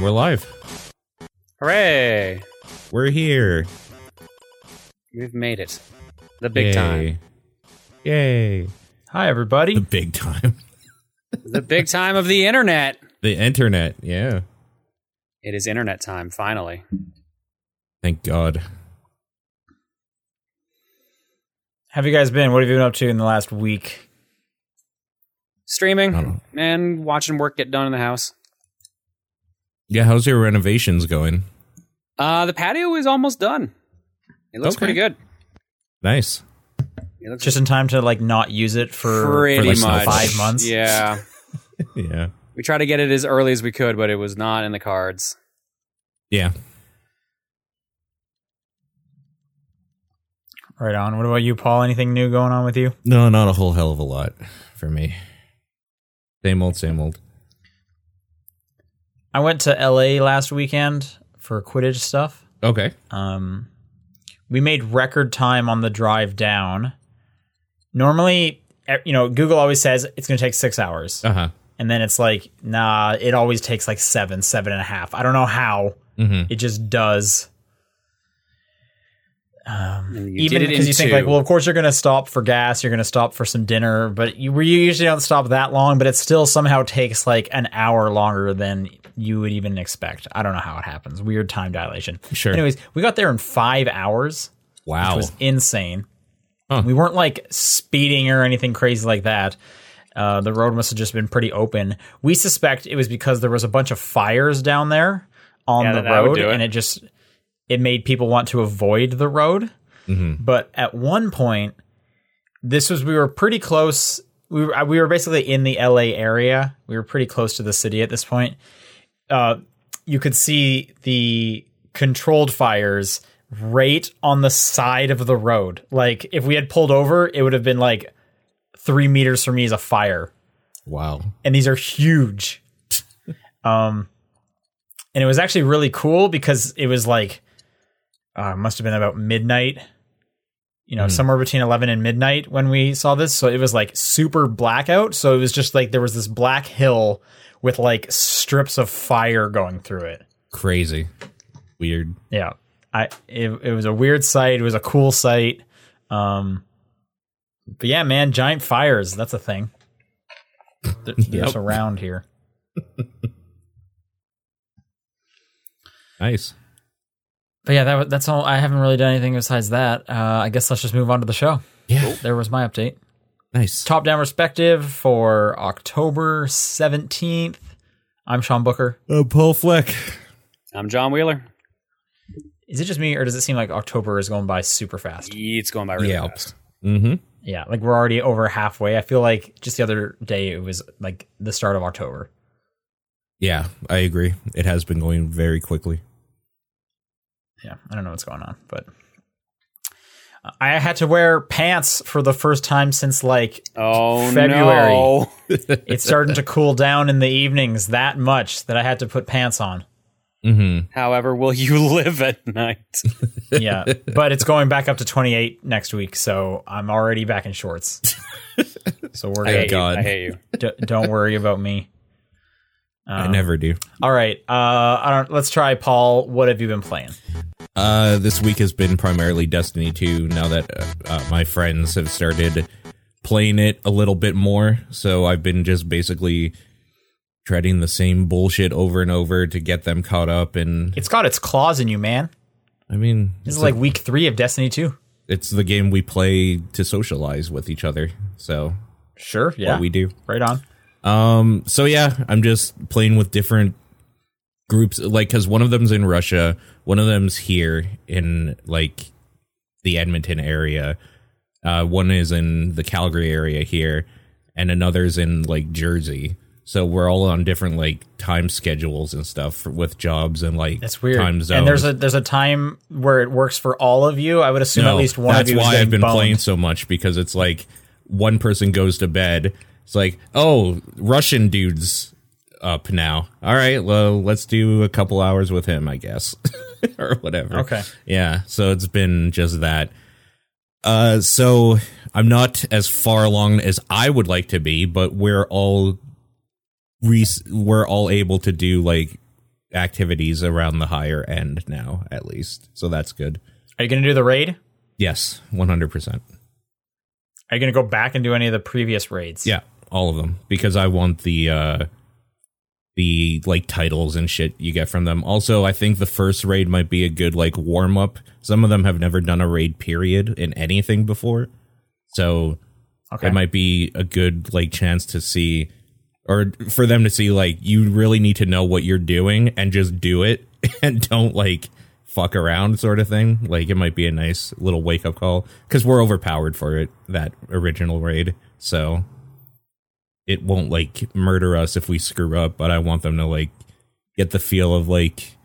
We're live. Hooray! We're here. We've made it. The big Yay. time. Yay. Hi, everybody. The big time. The big time of the internet. The internet. Yeah. It is internet time, finally. Thank God. Have you guys been? What have you been up to in the last week? Streaming I don't know. and watching work get done in the house. Yeah, how's your renovations going? Uh, the patio is almost done. It looks Okay. pretty good. Nice. It looks Just in time to like not use it for pretty like much five months? Yeah, Yeah. we tried to get it as early as we could, but it was not in the cards. Yeah. right on. What about you, Paul? Anything new going on with you? No, not a whole hell of a lot for me. Same old, same old. I went to LA last weekend for Quidditch stuff. Okay. Um, we made record time on the drive down. Normally, you know, Google always says it's going to take six hours, Uh huh. and then it's like, nah, it always takes like seven, seven and a half. I don't know how Mm-hmm. it just does. And you even did it because in you think two. like, well, of course you're going to stop for gas, you're going to stop for some dinner, but you, you usually don't stop that long. But it still somehow takes like an hour longer than you would even expect. I don't know how it happens. Weird time dilation. Sure. Anyways, we got there in five hours, Wow. which was insane. Huh. We weren't like speeding or anything crazy like that. Uh, the road must have just been pretty open. We suspect it was because there was a bunch of fires down there on Yeah, the that would road, do it. and it just it made people want to avoid the road. Mm-hmm. But at one point, this was we were pretty close. We were we were basically in the LA area. We were pretty close to the city at this point. Uh, you could see the controlled fires right on the side of the road. Like if we had pulled over, it would have been like three meters from me is a fire wow. and these are huge. um, and it was actually really cool because it was like, uh, must have been about midnight, you know, somewhere between 11 and midnight when we saw this. So it was like super blackout. So it was just like there was this black hill with like strips of fire going through it. Crazy. Weird. Yeah. I, it, it was a weird sight. It was a cool sight. Um, but yeah, man, giant fires. That's a thing. They're Yep. just around here. Nice. But yeah, that, wa- that's all. I haven't really done anything besides that. Uh, I guess let's just move on to the show. Yeah. There was my update. Nice. Top down perspective for October 17th. I'm Sean Booker. Uh, Paul Fleck. I'm John Wheeler. Is it just me, or does it seem like October is going by super fast? It's going by really Yeah. fast. Mm-hmm. Yeah, like we're already over halfway. I feel like just the other day it was like the start of October. Yeah, I agree. It has been going very quickly. Yeah, I don't know what's going on, but I had to wear pants for the first time since like Oh February. no! it's starting to cool down in the evenings that much that I had to put pants on. Mm-hmm. However, will you live at night? Yeah, but it's going back up to 28 next week, so I'm already back in shorts. So we're I good. hate God. you. I hate you. D- don't worry about me. I Um, never do. All right, uh, I don't. Let's try Paul. What have you been playing? Uh, this week has been primarily Destiny 2 now that uh, uh, my friends have started playing it a little bit more. So I've been just basically treading the same bullshit over and over to get them caught up. And It's got its claws in you, man. I mean, This it's, is like week three of Destiny 2. it's the game we play to socialize with each other. So Sure. Yeah. we do. right on. Um. So yeah, I'm just playing with different groups, like because one of them's in Russia, one of them's here in like the Edmonton area, uh, one is in the Calgary area here, and another's in like Jersey. So we're all on different like time schedules and stuff for, with jobs and like That's weird. time zones. And there's a there's a time where it works for all of you. I would assume at least one that's of you. is why I've been playing so much because it's like one person goes to bed. It's like, oh, Russian dude's up now. All right, well, let's do a couple hours with him, I guess, or whatever. Okay. Yeah. So it's been just that. Uh, so I'm not as far along as I would like to be, but we're all re- we're all able to do like activities around the higher end now, at least. So that's good. Are you going to do the raid? Yes, one hundred percent. Are you going to go back and do any of the previous raids? Yeah, all of them because I want the uh the like titles and shit you get from them. Also, I think the first raid might be a good like warm up. Some of them have never done a raid period in anything before. So Okay. it might be a good like chance to see or for them to see like you really need to know what you're doing and just do it and don't like fuck around sort of thing like it might be a nice little wake up call because we're overpowered for it that original raid so it won't like murder us if we screw up but i want them to like get the feel of like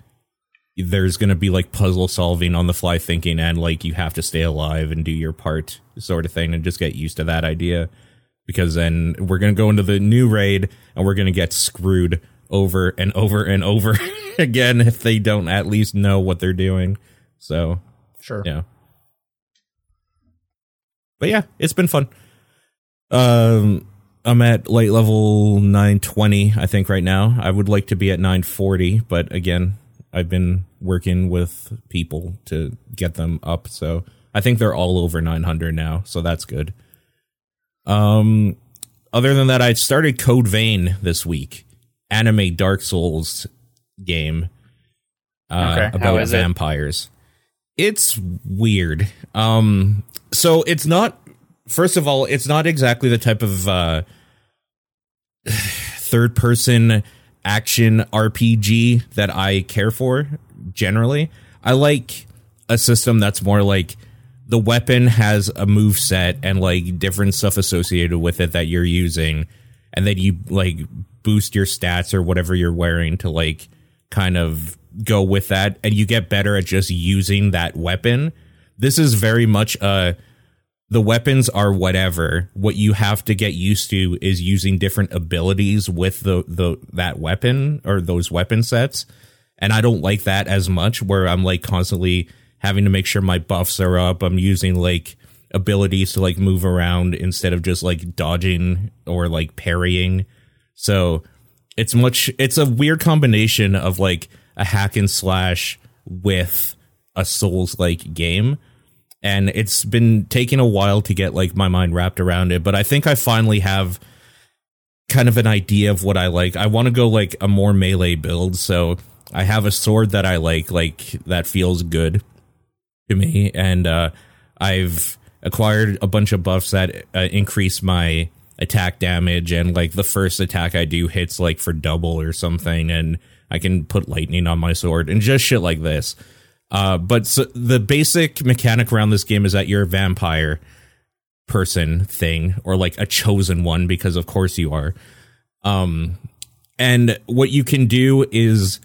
there's gonna be like puzzle solving on the fly thinking and like you have to stay alive and do your part sort of thing and just get used to that idea because then we're gonna go into the new raid and we're gonna get screwed over and over and over again if they don't at least know what they're doing. So Sure. yeah. But yeah it's been fun. Um i'm at light level 920 i think right now i would like to be at 940 but again i've been working with people to get them up so i think they're all over 900 now so that's good um other than that i started code vein this week anime dark souls game uh, Okay. about is it? vampires it's weird. Um, so it's not. First of all, it's not exactly the type of uh, third-person action RPG that I care for. Generally, I like a system that's more like the weapon has a move set and like different stuff associated with it that you're using, and then you like boost your stats or whatever you're wearing to like kind of go with that and you get better at just using that weapon. This is very much uh the weapons are whatever. What you have to get used to is using different abilities with the the that weapon or those weapon sets. And I don't like that as much where I'm like constantly having to make sure my buffs are up. I'm using like abilities to like move around instead of just like dodging or like parrying. So it's much it's a weird combination of like a hack and slash with a souls like game and it's been taking a while to get like my mind wrapped around it but i think i finally have kind of an idea of what i like. I want to go like a more melee build so i have a sword that i like like that feels good to me and uh i've acquired a bunch of buffs that uh, increase my attack damage and like the first attack i do hits like for double or something and i can put lightning on my sword and just shit like this uh but so the basic mechanic around this game is that you're a vampire person thing or like a chosen one because of course you are. Um and what you can do is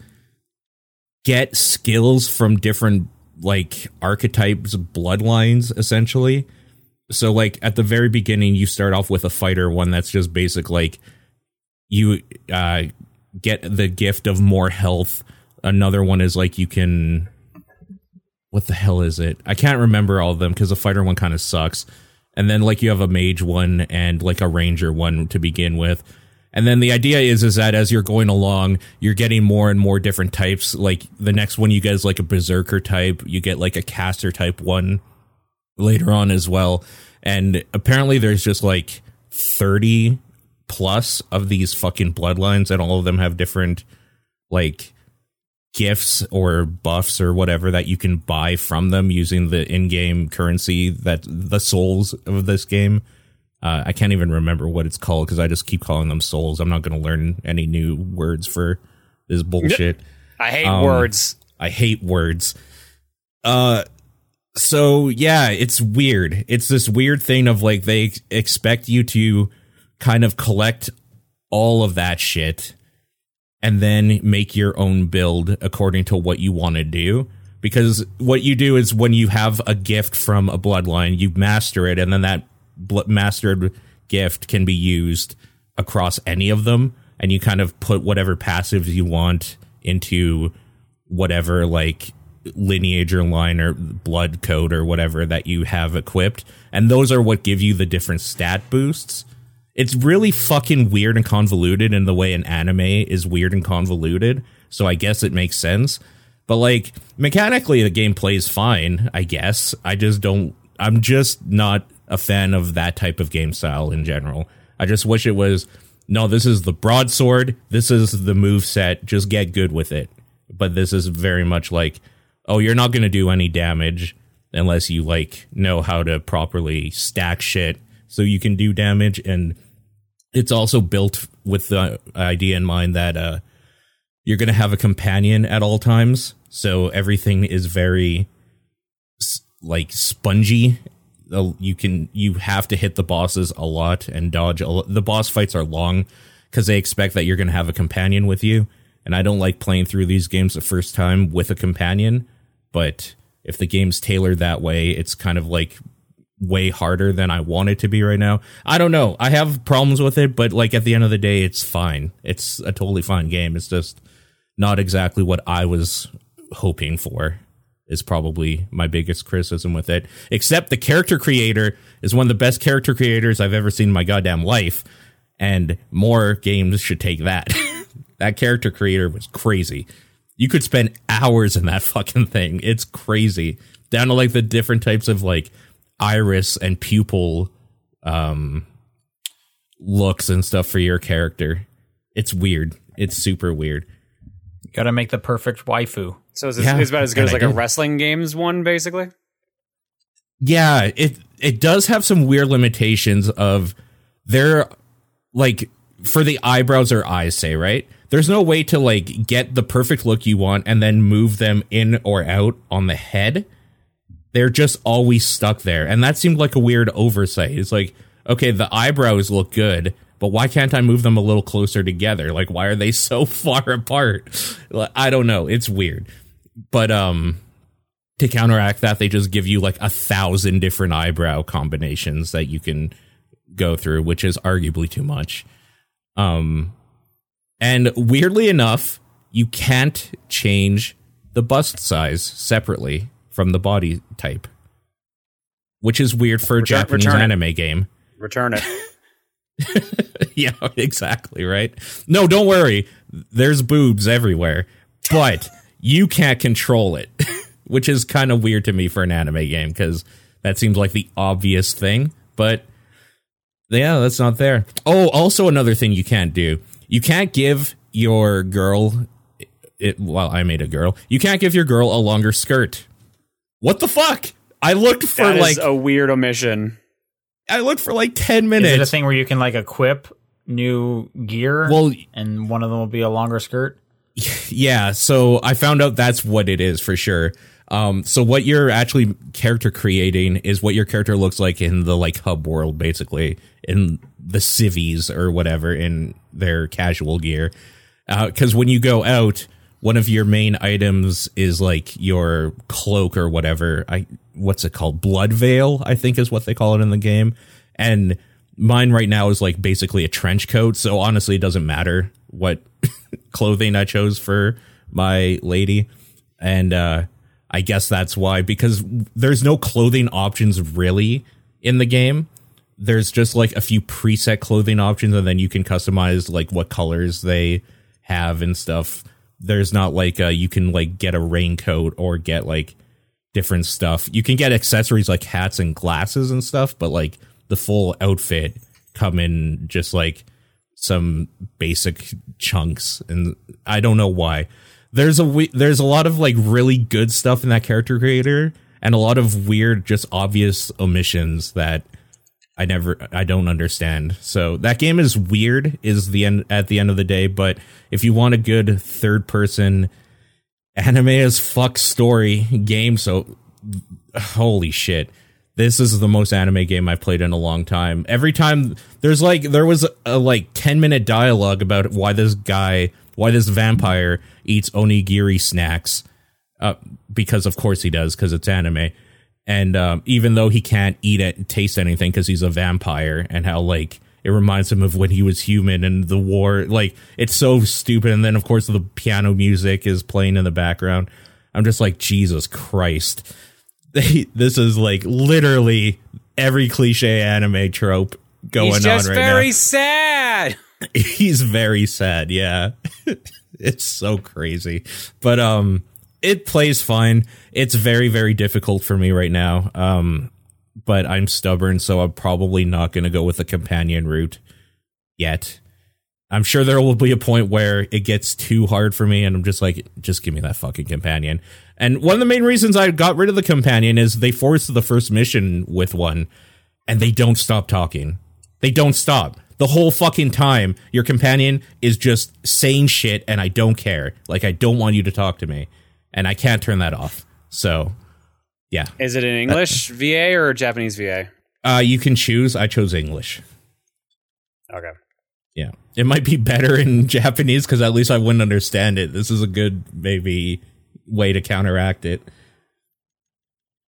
get skills from different like archetypes bloodlines essentially. So like at the very beginning you start off with a fighter one that's just basic like you uh get the gift of more health. Another one is like you can what the hell is it? I can't remember all of them because the fighter one kind of sucks. And then like you have a mage one and like a ranger one to begin with. And then the idea is is that as you're going along you're getting more and more different types. Like the next one you get is like a berserker type. You get like a caster type one later on as well. And apparently there's just like 30 plus of these fucking bloodlines and all of them have different like gifts or buffs or whatever that you can buy from them using the in-game currency that the souls of this game uh, i can't even remember what it's called because i just keep calling them souls i'm not going to learn any new words for this bullshit I hate Um, words. I hate words. Uh so yeah, it's weird. It's this weird thing of like they expect you to kind of collect all of that shit and then make your own build according to what you want to do. Because what you do is when you have a gift from a bloodline, you master it and then that mastered gift can be used across any of them and you kind of put whatever passives you want into whatever like lineage or line or blood code or whatever that you have equipped and those are what give you the different stat boosts it's really fucking weird and convoluted in the way an anime is weird and convoluted. So I guess it makes sense. But like mechanically, the game plays fine. I guess I just don't. I'm just not a fan of that type of game style in general. I just wish it was no. This is the broadsword. This is the move set. Just get good with it. But this is very much like, oh, you're not going to do any damage unless you like know how to properly stack shit so you can do damage and it's also built with the idea in mind that uh you're going to have a companion at all times. So everything is very like spongy. You can you have to hit the bosses a lot and dodge a lo- the boss fights are long because they expect that you're going to have a companion with you. And i don't like playing through these games the first time with a companion but if the game's tailored that way it's kind of like way harder than i want it to be right now i don't know i have problems with it but like at the end of the day it's fine it's a totally fine game it's just not exactly what i was hoping for is probably my biggest criticism with it. Except the character creator is one of the best character creators I've ever seen in my goddamn life, and more games should take that. that character creator was crazy. You could spend hours in that fucking thing. It's crazy. Down to like the different types of like iris and pupil um looks and stuff for your character. It's weird. It's super weird. Got to make the perfect waifu. So is this Yeah, is about as good as like a wrestling games one, basically? yeah it it does have some weird limitations of there like for the eyebrows or eyes say right there's no way to like get the perfect look you want and then move them in or out on the head they're just always stuck there. And that seemed like a weird oversight. It's like okay the eyebrows look good but why can't i move them a little closer together? Like why are they so far apart? I don't know. It's weird. But um to counteract that, they just give you like a thousand different eyebrow combinations that you can go through, which is arguably too much. Um, and weirdly enough, you can't change the bust size separately from the body type, which is weird for a Return- Japanese return it. anime game. Return it. yeah, exactly, right? No, don't worry. There's boobs everywhere, but you can't control it, which is kind of weird to me for an anime game because that seems like the obvious thing, but yeah, that's not there. Oh, also another thing you can't do. You can't give your girl it well, I made a girl. You can't give your girl a longer skirt. What the fuck? I looked for That is like a weird omission. I looked for like 10 Is minutes. it a thing where you can like equip new gear? Well, and one of them will be a longer skirt. Yeah, so I found out that's what it is for sure. Um, so what you're actually character creating is what your character looks like in the like hub world, basically in the civvies or whatever in their casual gear. Because when you go out, one of your main items is like your cloak or whatever. I what's it called? Blood veil, I think is what they call it in the game. And mine right now is like basically a trench coat. So honestly, it doesn't matter what clothing I chose for my lady. And uh, I guess that's why, because there's no clothing options really in the game. There's just like a few preset clothing options, and then you can customize like what colors they have and stuff. There's not like uh you can like get a raincoat or get like different stuff. You can get accessories like hats and glasses and stuff, but like the full outfit come in just like some basic chunks and I don't know why. There's a there's a lot of like really good stuff in that character creator and a lot of weird just obvious omissions that I never I don't understand. So that game is weird is the end at the end of the day, but if you want a good third person anime as fuck story game, so holy shit. This is the most anime game I've played in a long time. Every time there's like there was a, a like 10 minute dialogue about why this guy, why this vampire eats onigiri snacks. Uh, because of course he does because it's anime. And um, even though he can't eat it, taste anything because he's a vampire, and how like it reminds him of when he was human and the war. Like it's so stupid. And then of course the piano music is playing in the background. I'm just like Jesus Christ. They, this is like literally every cliche anime trope going He's just on right very now. sad. He's very sad. Yeah, it's so crazy, but um, it plays fine. It's very very difficult for me right now. Um, but I'm stubborn, so I'm probably not going to go with the companion route yet. I'm sure there will be a point where it gets too hard for me, and I'm just like, just give me that fucking companion. And one of the main reasons I got rid of the companion is they forced the first mission with one, and they don't stop talking. They don't stop. The whole fucking time, your companion is just saying shit, and I don't care. Like, I don't want you to talk to me, and I can't turn that off. So, yeah. Is it an English VA or a Japanese VA? Uh, you can choose. I chose English. Okay. Yeah. It might be better in Japanese because at least I wouldn't understand it. This is a good, maybe, way to counteract it.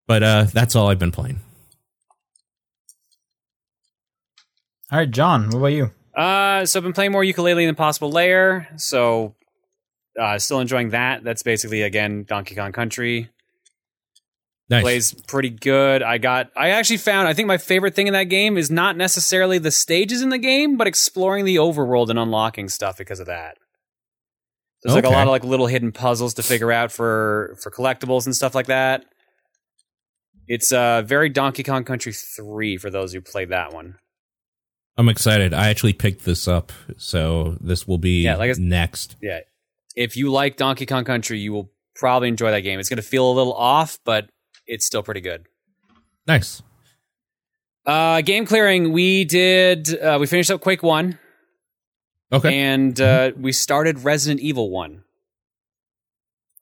But uh, that's all I've been playing. All right, John, what about you? Uh, so I've been playing more Yooka-Laylee than Possible Lair. So, uh, still enjoying that. That's basically again Donkey Kong Country. Nice. plays pretty good. I got I actually found I think my favorite thing in that game is not necessarily the stages in the game, but exploring the overworld and unlocking stuff because of that. There's like a lot of like little hidden puzzles to figure out for for collectibles and stuff like that. It's uh very Donkey Kong Country 3 for those who played that one. I'm excited. I actually picked this up, so this will be Yeah, like next. Yeah. If you like Donkey Kong Country, you will probably enjoy that game. It's going to feel a little off, but it's still pretty good. Nice. Uh, game clearing. We did. Uh, we finished up Quake One, Okay. and uh, we started Resident Evil One.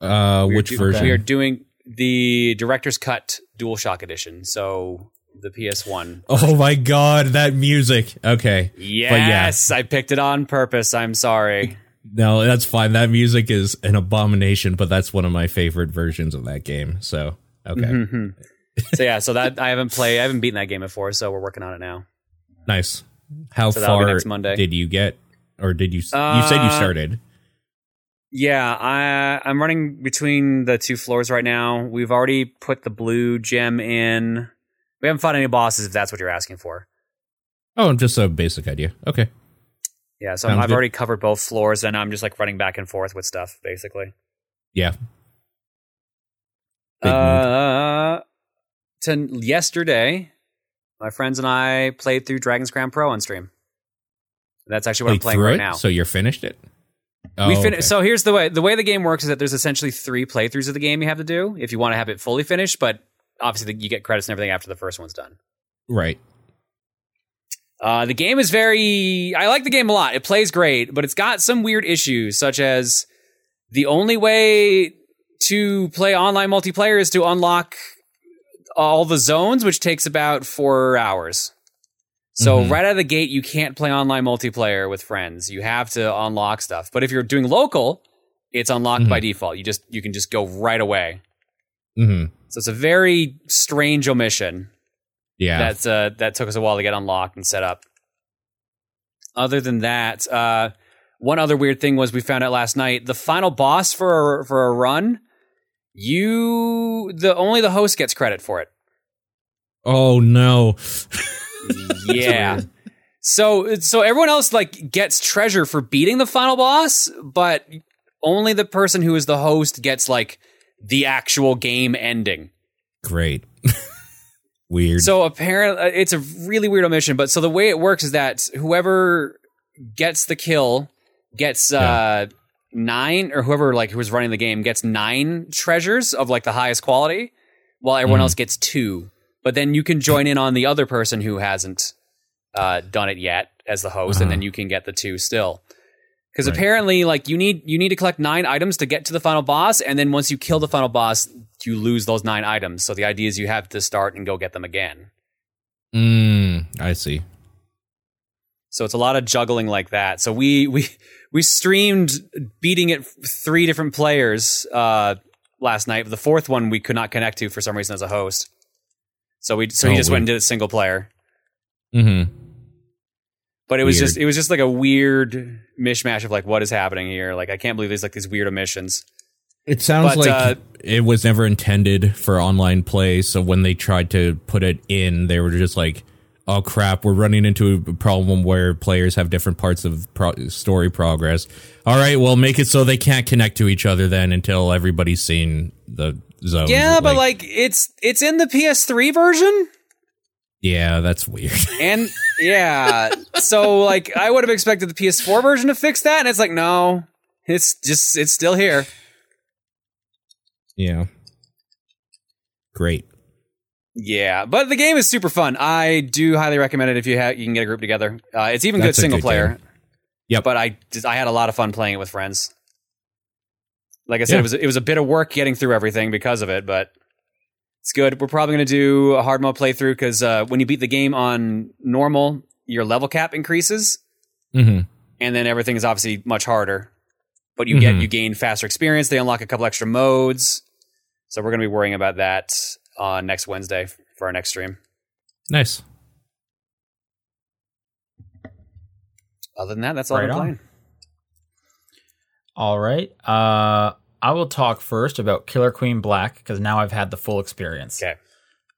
uh, We which do- version? We are doing the director's cut DualShock edition. So the PS One. Oh my god, that music. Okay. Yeah yes, I picked it on purpose. I'm sorry. No, that's fine. That music is an abomination, but that's one of my favorite versions of that game. So, okay. Mhm. so yeah, so that I haven't played. I haven't beaten that game before, so we're working on it now. Nice. How So far next Monday. did you get? Or did you you said you Uh, started? Yeah, I I'm running between the two floors right now. We've already put the blue gem in. We haven't fought any bosses, if that's what you're asking for. Oh, just a basic idea. Okay. Yeah, so Sounds I've good. already covered both floors, and I'm just like running back and forth with stuff, basically. Yeah. Uh, to yesterday, my friends and I played through Dragon's Crown Pro on stream. That's actually what I'm playing right it? now. So you're finished it? Oh, we fin- okay. So here's the way the way the game works is that there's essentially three playthroughs of the game you have to do if you want to have it fully finished. But obviously, you get credits and everything after the first one's done. right. Uh, the game is very. I like the game a lot. It plays great, but it's got some weird issues, such as the only way to play online multiplayer is to unlock all the zones, which takes about four hours. So Mhm. right out of the gate, you can't play online multiplayer with friends. You have to unlock stuff. But if you're doing local, it's unlocked by default. You just you can just go right away. hmm So it's a very strange omission Yeah. that uh, that took us a while to get unlocked and set up. Other than that, uh, one other weird thing was we found out last night the final boss for a, for a run. You the only the host gets credit for it. oh no. Yeah. So so everyone else like gets treasure for beating the final boss, but only the person who is the host gets like the actual game ending. Great. Weird. So apparently, it's a really weird omission. But so the way it works is that whoever gets the kill gets uh, nine, or whoever like who's running the game gets nine treasures of like the highest quality, while everyone Mhm. else gets two. But then you can join in on the other person who hasn't uh, done it yet as the host, and Uh-huh. then you can get the two still. Because Right. apparently, like you need you need to collect nine items to get to the final boss, and then once you kill the final boss, you lose those nine items. So the idea is you have to start and go get them again. mm, I see. So it's a lot of juggling like that. So we we we streamed beating it three different players uh, last night. The fourth one we could not connect to for some reason as a host. So we so he Oh, just went weird. and did it single player. hmm But it was Weird. just it was just like a weird mishmash of like what is happening here. Like I can't believe there's like these weird omissions. It sounds But, like uh, it was never intended for online play. So when they tried to put it in, they were just like, oh crap, we're running into a problem where players have different parts of pro- story progress. All right, well, make it so they can't connect to each other then until everybody's seen the zone. Yeah, but like it's it's in the PS3 version. yeah, that's weird. And yeah, so like I would have expected the PS4 version to fix that, and it's like no, it's just it's still here. yeah, great. Yeah, but the game is super fun. I do highly recommend it if you have you can get a group together. Uh, it's even That's good single good player. game. Yep. But I just, I had a lot of fun playing it with friends. Like I said, Yeah. it was it was a bit of work getting through everything because of it, but it's good. We're probably going to do a hard mode playthrough because uh, when you beat the game on normal, your level cap increases, hmm and then everything is obviously much harder. But you get Mhm. you gain faster experience. They unlock a couple extra modes, so we're going to be worrying about that on next Wednesday for our next stream. Nice. Other than that, that's all Right I'm on. playing. All right. Uh, I will talk first about Killer Queen Black because now I've had the full experience. Okay.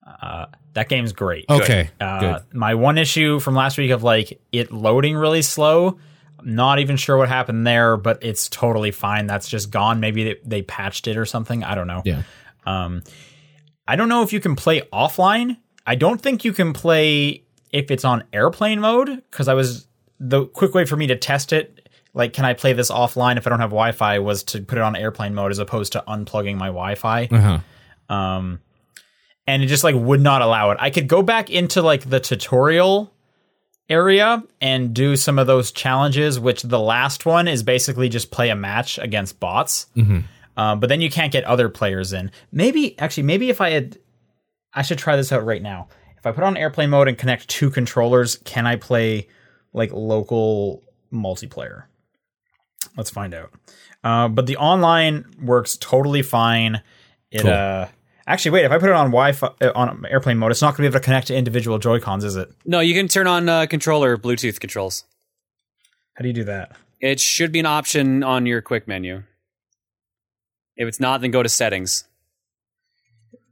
Uh, that game's great. Okay, Uh, good. my one issue from last week of like it loading really slow. I'm not even sure what happened there, but it's totally fine. That's just gone. Maybe they, they patched it or something. I don't know. Yeah. Um, I don't know if you can play offline. I don't think you can play if it's on airplane mode because I was the quick way for me to test it. Like, can I play this offline if I don't have Wi-Fi? Was to put it on airplane mode as opposed to unplugging my Wi-Fi. Uh huh. Um, and it just like would not allow it. I could go back into like the tutorial area and do some of those challenges, which the last one is basically just play a match against bots. Um, but then you can't get other players in. Maybe actually, maybe if I had, I should try this out right now. If I put on airplane mode and connect two controllers, can I play like local multiplayer? Let's find out. Uh, but the online works totally fine. It Cool. uh, actually wait. If I put it on Wi-Fi uh, on airplane mode, it's not going to be able to connect to individual Joy Cons, is it? No, you can turn on uh, controller Bluetooth controls. How do you do that? It should be an option on your quick menu. If it's not, then go to settings.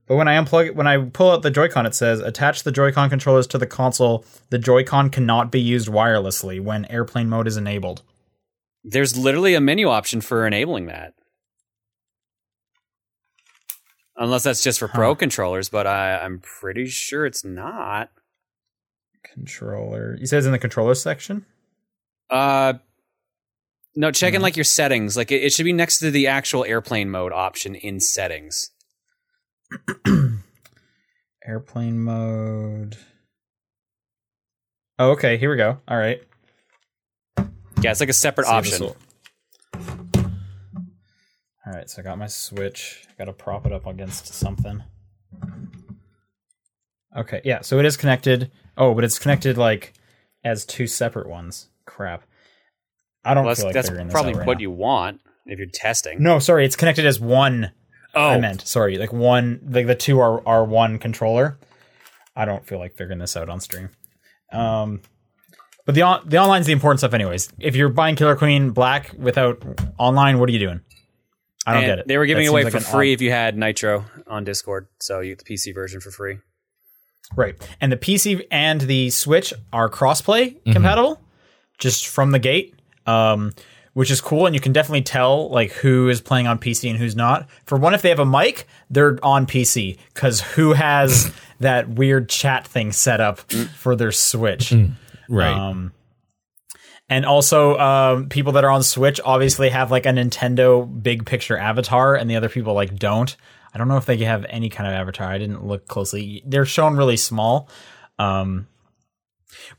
But when I unplug it, when I pull out the Joy-Con, it says attach the Joy-Con controllers to the console. The Joy-Con cannot be used wirelessly when airplane mode is enabled. There's literally a menu option for enabling that. Unless that's just for pro controllers, but I, I'm pretty sure it's not. Controller. You says in the controller section. Uh, no, check in mm-hmm. like your settings. Like it, it should be next to the actual airplane mode option in settings. Airplane mode. Oh, okay. Here we go. All right. Yeah, it's like a separate option. All right, so I got my Switch. I got to prop it up against something. Okay, yeah, so it is connected. Oh, but it's connected like as two separate ones. Crap. I don't Well, that's feel like that's probably right what now. you want if you're testing. No, sorry, it's connected as one. oh, I meant sorry, like one. Like the two are are one controller. I don't feel like figuring this out on stream. Um, but the on, the online's the important stuff, anyways. If you're buying Killer Queen Black without online, what are you doing? I don't and get it. They were giving That it away seems for like free odd- if you had Nitro on Discord, so you get the PC version for free. right? And the PC and the Switch are crossplay compatible, just from the gate. Um, which is cool, and you can definitely tell like who is playing on PC and who's not. For one, if they have a mic, they're on PC because who has that weird chat thing set up for their Switch? Right. Um, and also, um, people that are on Switch obviously have like a Nintendo big picture avatar, and the other people like don't. I don't know if they have any kind of avatar. I didn't look closely. They're shown really small. Um,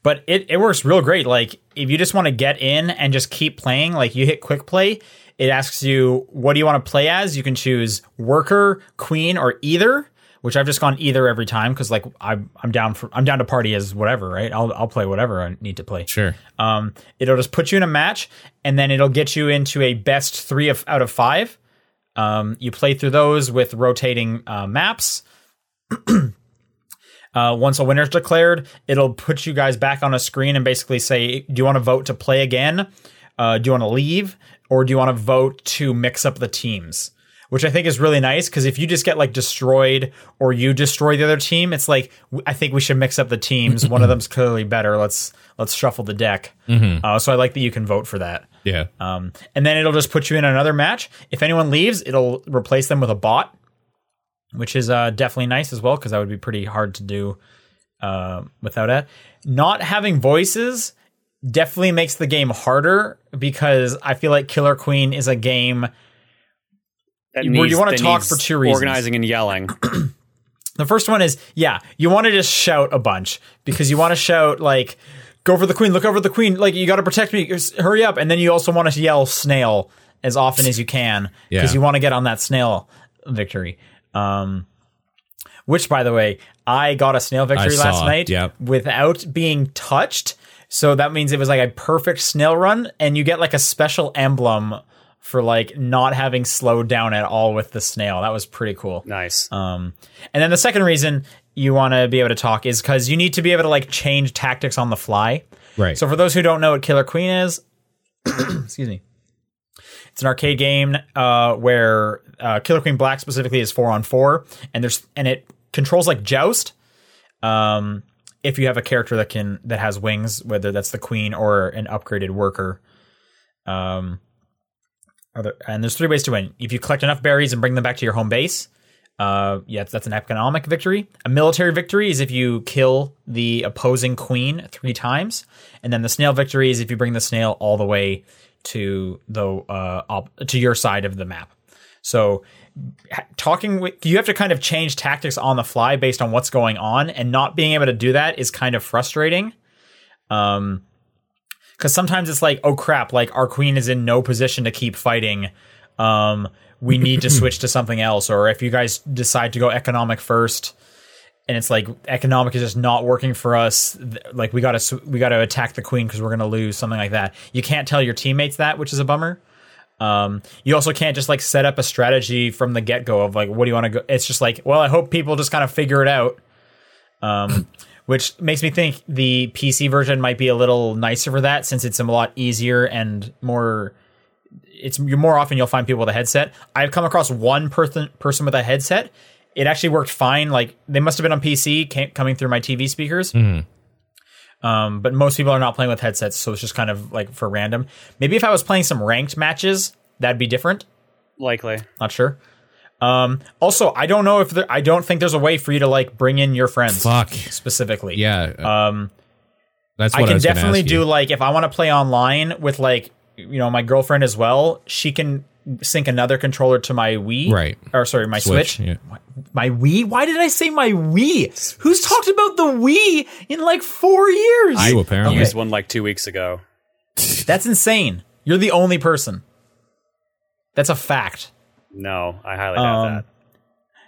but it, it works real great. Like if you just want to get in and just keep playing, like you hit quick play, it asks you what do you want to play as. You can choose worker, queen, or either. Which I've just gone either every time because like I'm I'm down for I'm down to party as whatever right. I'll I'll play whatever I need to play. sure. Um, it'll just put you in a match, and then it'll get you into a best three of out of five. Um, you play through those with rotating uh, maps. uh, once a winner's declared, it'll put you guys back on a screen and basically say, "Do you want to vote to play again? Uh, do you want to leave, or do you want to vote to mix up the teams?" which I think is really nice because if you just get like destroyed or you destroy the other team, it's like I think we should mix up the teams. One of them's clearly better. Let's let's shuffle the deck. Uh, so I like that you can vote for that. Yeah. Um, and then it'll just put you in another match. If anyone leaves, it'll replace them with a bot, which is uh, definitely nice as well because that would be pretty hard to do uh, without it. Not having voices definitely makes the game harder because I feel like Killer Queen is a game. That Where you wanna talk for two reasons. Organizing and yelling. The first one is yeah, you want to just shout a bunch because you want to shout like, "Go for the queen! Look over the queen! Like you got to protect me! Just Hurry up!" And then you also want to yell "snail" as often as you can because Yeah. you want to get on that snail victory. Um, which, by the way, I got a snail victory I last saw, night yep. without being touched. So that means it was like a perfect snail run, and you get like a special emblem for like not having slowed down at all with the snail. That was pretty cool. nice. Um, and then the second reason you want to be able to talk is because you need to be able to like change tactics on the fly. Right. So for those who don't know what Killer Queen is, excuse me, it's an arcade game uh, where uh, Killer Queen Black specifically is four on four, and there's and it controls like Joust. Um, if you have a character that can that has wings, whether that's the queen or an upgraded worker. Um, other, and there's three ways to win. If you collect enough berries and bring them back to your home base, uh, yeah, that's an economic victory. A military victory is if you kill the opposing queen three times, and then the snail victory is if you bring the snail all the way to the uh, op- to your side of the map. So, ha- talking with you have to kind of change tactics on the fly based on what's going on, and not being able to do that is kind of frustrating. Um, because sometimes it's like, oh crap, like our queen is in no position to keep fighting. Um, we need to switch to something else, or if you guys decide to go economic first, and it's like economic is just not working for us, like we gotta we gotta attack the queen because we're gonna lose something like that. You can't tell your teammates that, which is a bummer. Um, you also can't just like set up a strategy from the get go of like, what do you want to go? It's just like, well, I hope people just kind of figure it out. Um, which makes me think the PC version might be a little nicer for that since it's a lot easier and more. It's more often you'll find people with a headset. I've come across one person person with a headset. It actually worked fine. Like they must have been on PC came, coming through my TV speakers. Um, but most people are not playing with headsets, so it's just kind of like for random. Maybe if I was playing some ranked matches, that'd be different. Likely. Not sure. Um, also, I don't know if there, I don't think there's a way for you to like bring in your friends Fuck. specifically. Yeah. Um, that's I what I, can was definitely ask do like if I want to play online with like you know my girlfriend as well. She can sync another controller to my Wii, Right. Or sorry, my Switch. Yeah. My Wii? Why did I say my Wii? Who's talked about the Wii in like four years? You I apparently. used one like two weeks ago. That's insane. You're the only person. That's a fact. No, I highly doubt Um,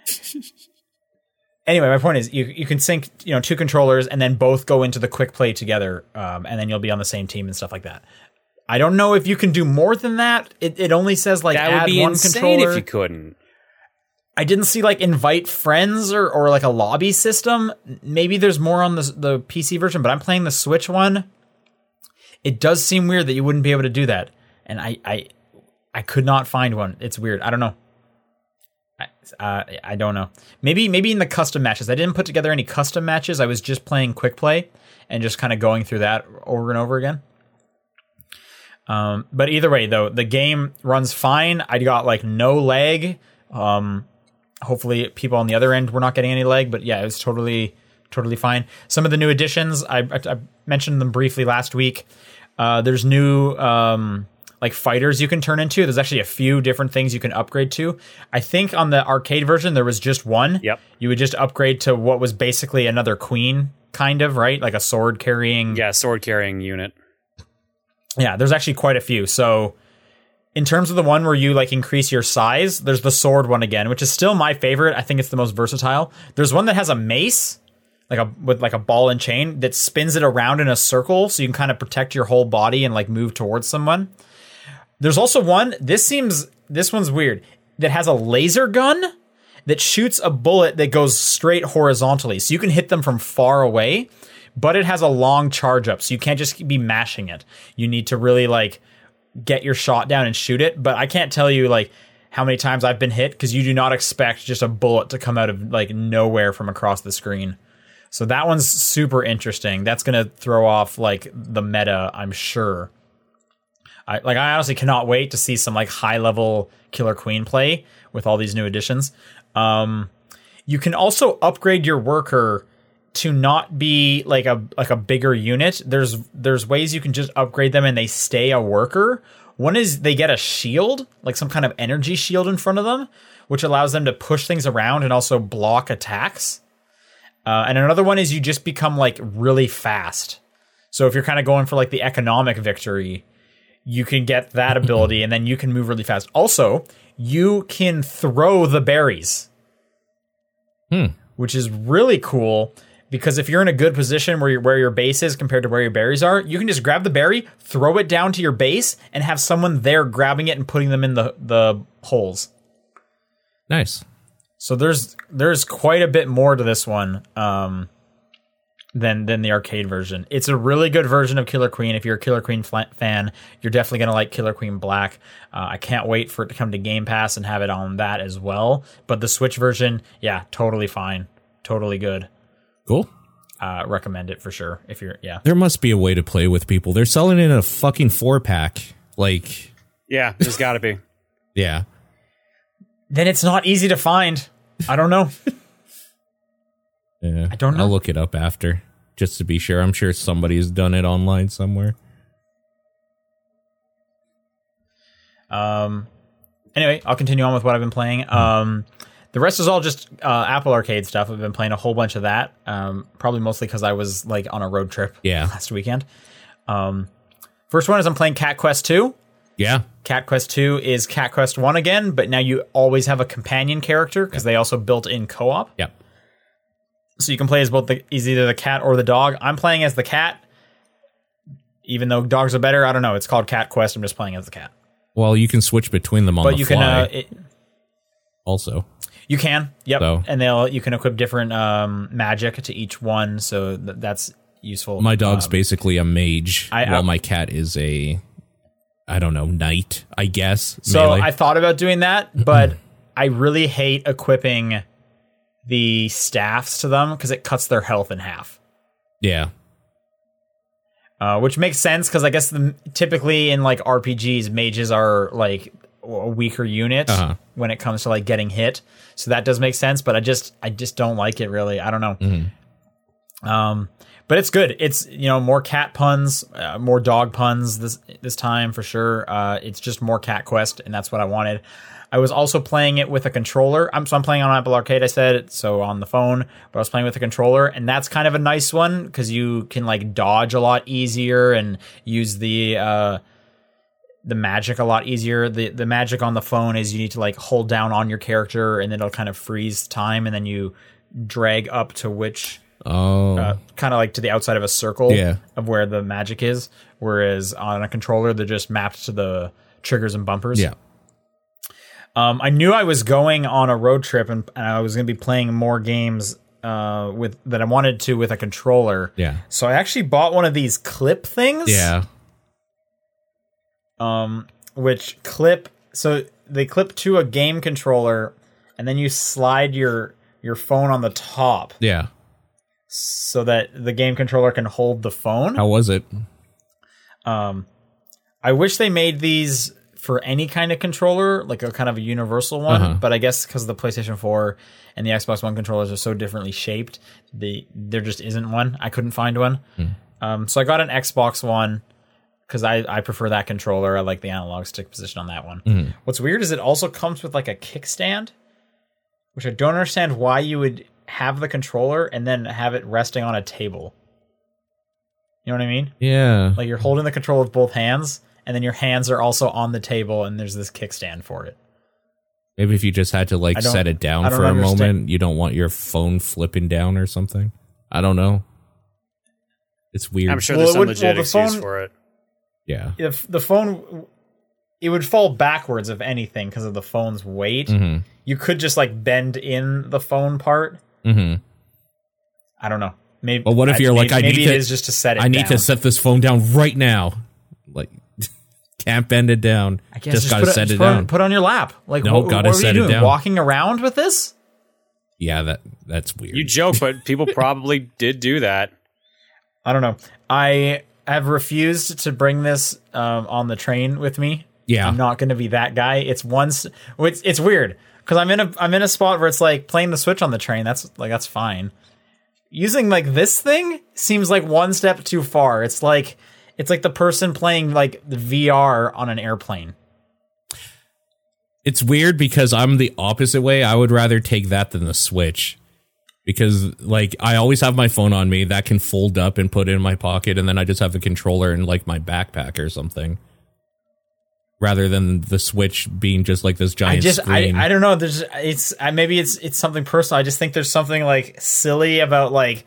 that. Anyway, my point is you you can sync you know two controllers and then both go into the quick play together, um, and then you'll be on the same team and stuff like that. I don't know if you can do more than that. It, it only says like That add would be one insane controller. if you couldn't. I didn't see like invite friends or, or like a lobby system. Maybe there's more on the the PC version, but I'm playing the Switch one. It does seem weird that you wouldn't be able to do that, and I I I could not find one. It's weird. I don't know. I, uh, I don't know. Maybe maybe in the custom matches. I didn't put together any custom matches. I was just playing quick play and just kind of going through that over and over again. Um, but either way, though, the game runs fine. I got like no lag. Um, hopefully, people on the other end were not getting any lag. But yeah, it was totally totally fine. Some of the new additions, I, I, I mentioned them briefly last week. Uh, there's new um, like fighters you can turn into. There's actually a few different things you can upgrade to. I think on the arcade version there was just one. Yep. You would just upgrade to what was basically another queen, kind of right, like a sword carrying Yeah, sword carrying unit. Yeah, there's actually quite a few. So in terms of the one where you like increase your size, there's the sword one again, which is still my favorite. I think it's the most versatile. There's one that has a mace, like a with like a ball and chain that spins it around in a circle so you can kind of protect your whole body and like move towards someone. There's also one, this seems this one's weird, that has a laser gun that shoots a bullet that goes straight horizontally. So you can hit them from far away, but it has a long charge up. So you can't just be mashing it. You need to really like get your shot down and shoot it. But I can't tell you like how many times I've been hit because you do not expect just a bullet to come out of like nowhere from across the screen. So that one's super interesting. That's going to throw off like the meta, I'm sure. I like I honestly cannot wait to see some like high level Killer Queen play with all these new additions. Um you can also upgrade your worker to not be like a like a bigger unit. There's there's ways you can just upgrade them and they stay a worker. One is they get a shield, like some kind of energy shield in front of them, which allows them to push things around and also block attacks. Uh, and another one is you just become like really fast. So if you're kind of going for like the economic victory, you can get that ability and then you can move really fast. Also, you can throw the berries, Hmm. which is really cool because if you're in a good position where your where your base is compared to where your berries are, you can just grab the berry, throw it down to your base, and have someone there grabbing it and putting them in the the holes. Nice. So there's there's quite a bit more to this one um, than than the arcade version. It's a really good version of Killer Queen. If you're a Killer Queen fla- fan, you're definitely gonna like Killer Queen Black. Uh, I can't wait for it to come to Game Pass and have it on that as well. But the Switch version, yeah, totally fine, totally good. Cool. Uh, recommend it for sure. If you're yeah, There must be a way to play with people. They're selling it in a fucking four pack. Like, Yeah, there's got to be. yeah. then it's not easy to find. I don't know. Yeah. I don't know. I'll look it up after just to be sure. I'm sure somebody's done it online somewhere. Um, anyway, I'll continue on with what I've been playing. Um, the rest is all just uh, Apple Arcade stuff. I've been playing a whole bunch of that. Um, probably mostly because I was like on a road trip Yeah. last weekend. Um, first one is I'm playing Cat Quest Two. Yeah. Cat Quest 2 is Cat Quest 1 again, but now you always have a companion character because they also built in co op. Yeah. So you can play as both the is either the cat or the dog. I'm playing as the cat. Even though dogs are better, I don't know. It's called Cat Quest. I'm just playing as the cat. Well, you can switch between them on But the you fly. can uh, it, also, You can, yep, So- and they'll you can equip different um, magic to each one, so th- that's useful. my dog's Um, basically a mage, I- while I- my cat is a, I don't know, knight. I guess. so melee. I thought about doing that, but I really hate equipping the staffs to them because it cuts their health in half. yeah. Uh, which makes sense because I guess the, typically in like RPGs, mages are like a weaker unit Uh-huh. when it comes to like getting hit. So that does make sense, but I just I just don't like it really. I don't know. Mm-hmm. Um, but it's good. It's you know more cat puns, uh, more dog puns this this time for sure. Uh, it's just more Cat Quest, and that's what I wanted. I was also playing it with a controller. I'm so I'm playing on Apple Arcade. I said so on the phone, but I was playing with a controller, and that's kind of a nice one because you can like dodge a lot easier and use the uh, the magic a lot easier. The the magic on the phone is you need to like hold down on your character, and then it'll kind of freeze time, and then you drag up to which Oh. uh, kind of like to the outside of a circle Yeah. of where the magic is. Whereas on a controller, they're just mapped to the triggers and bumpers. yeah. Um, I knew I was going on a road trip and, and I was going to be playing more games uh, with that I wanted to with a controller. Yeah. So I actually bought one of these clip things. Yeah. Um, which clip so they clip to a game controller, and then you slide your your phone on the top Yeah. so that the game controller can hold the phone. How was it? Um, I wish they made these for any kind of controller, like a kind of a universal one. Uh-huh. But I guess because the PlayStation 4 and the Xbox One controllers are so differently shaped, the there just isn't one. I couldn't find one. Um, so I got an Xbox One because I, I prefer that controller. I like the analog stick position on that one. Mm-hmm. What's weird is it also comes with like a kickstand, which I don't understand why you would have the controller and then have it resting on a table. You know what I mean? Yeah. Like you're holding the control with both hands, and then your hands are also on the table, and there's this kickstand for it. Maybe if you just had to like set it down don't for a understand. moment, you don't want your phone flipping down or something. I don't know. It's weird. I'm sure Well, there's it some would- legit well, the excuse phone- for it. Yeah. If the phone, it would fall backwards if anything because of the phone's weight. Mm-hmm. You could just like bend in the phone part. Mm-hmm. I don't know. Maybe. Well, what if I- you're like, I maybe need it to- is just to set it. I need down. to set this phone down right now. Like, Can't bend it down. I guess just, gotta put set just it put down. put on your lap. Like, No, what, gotta what were set you it doing? down. Walking around with this? yeah, that that's weird. You joke, but people probably did do that. I don't know. I have refused to bring this um, on the train with me. Yeah. I'm not going to be that guy. It's once. It's, it's weird because I'm in a I'm in a spot where it's like playing the Switch on the train. That's like that's fine. Using like this thing seems like one step too far. It's like it's like the person playing like the VR on an airplane. it's weird because I'm the opposite way. I would rather take that than the Switch. Because like I always have my phone on me that can fold up and put in my pocket and then I just have a controller in like my backpack or something. Rather than the Switch being just like this giant I just screen. I, I don't know. There's it's I, maybe it's it's something personal. I just think there's something like silly about like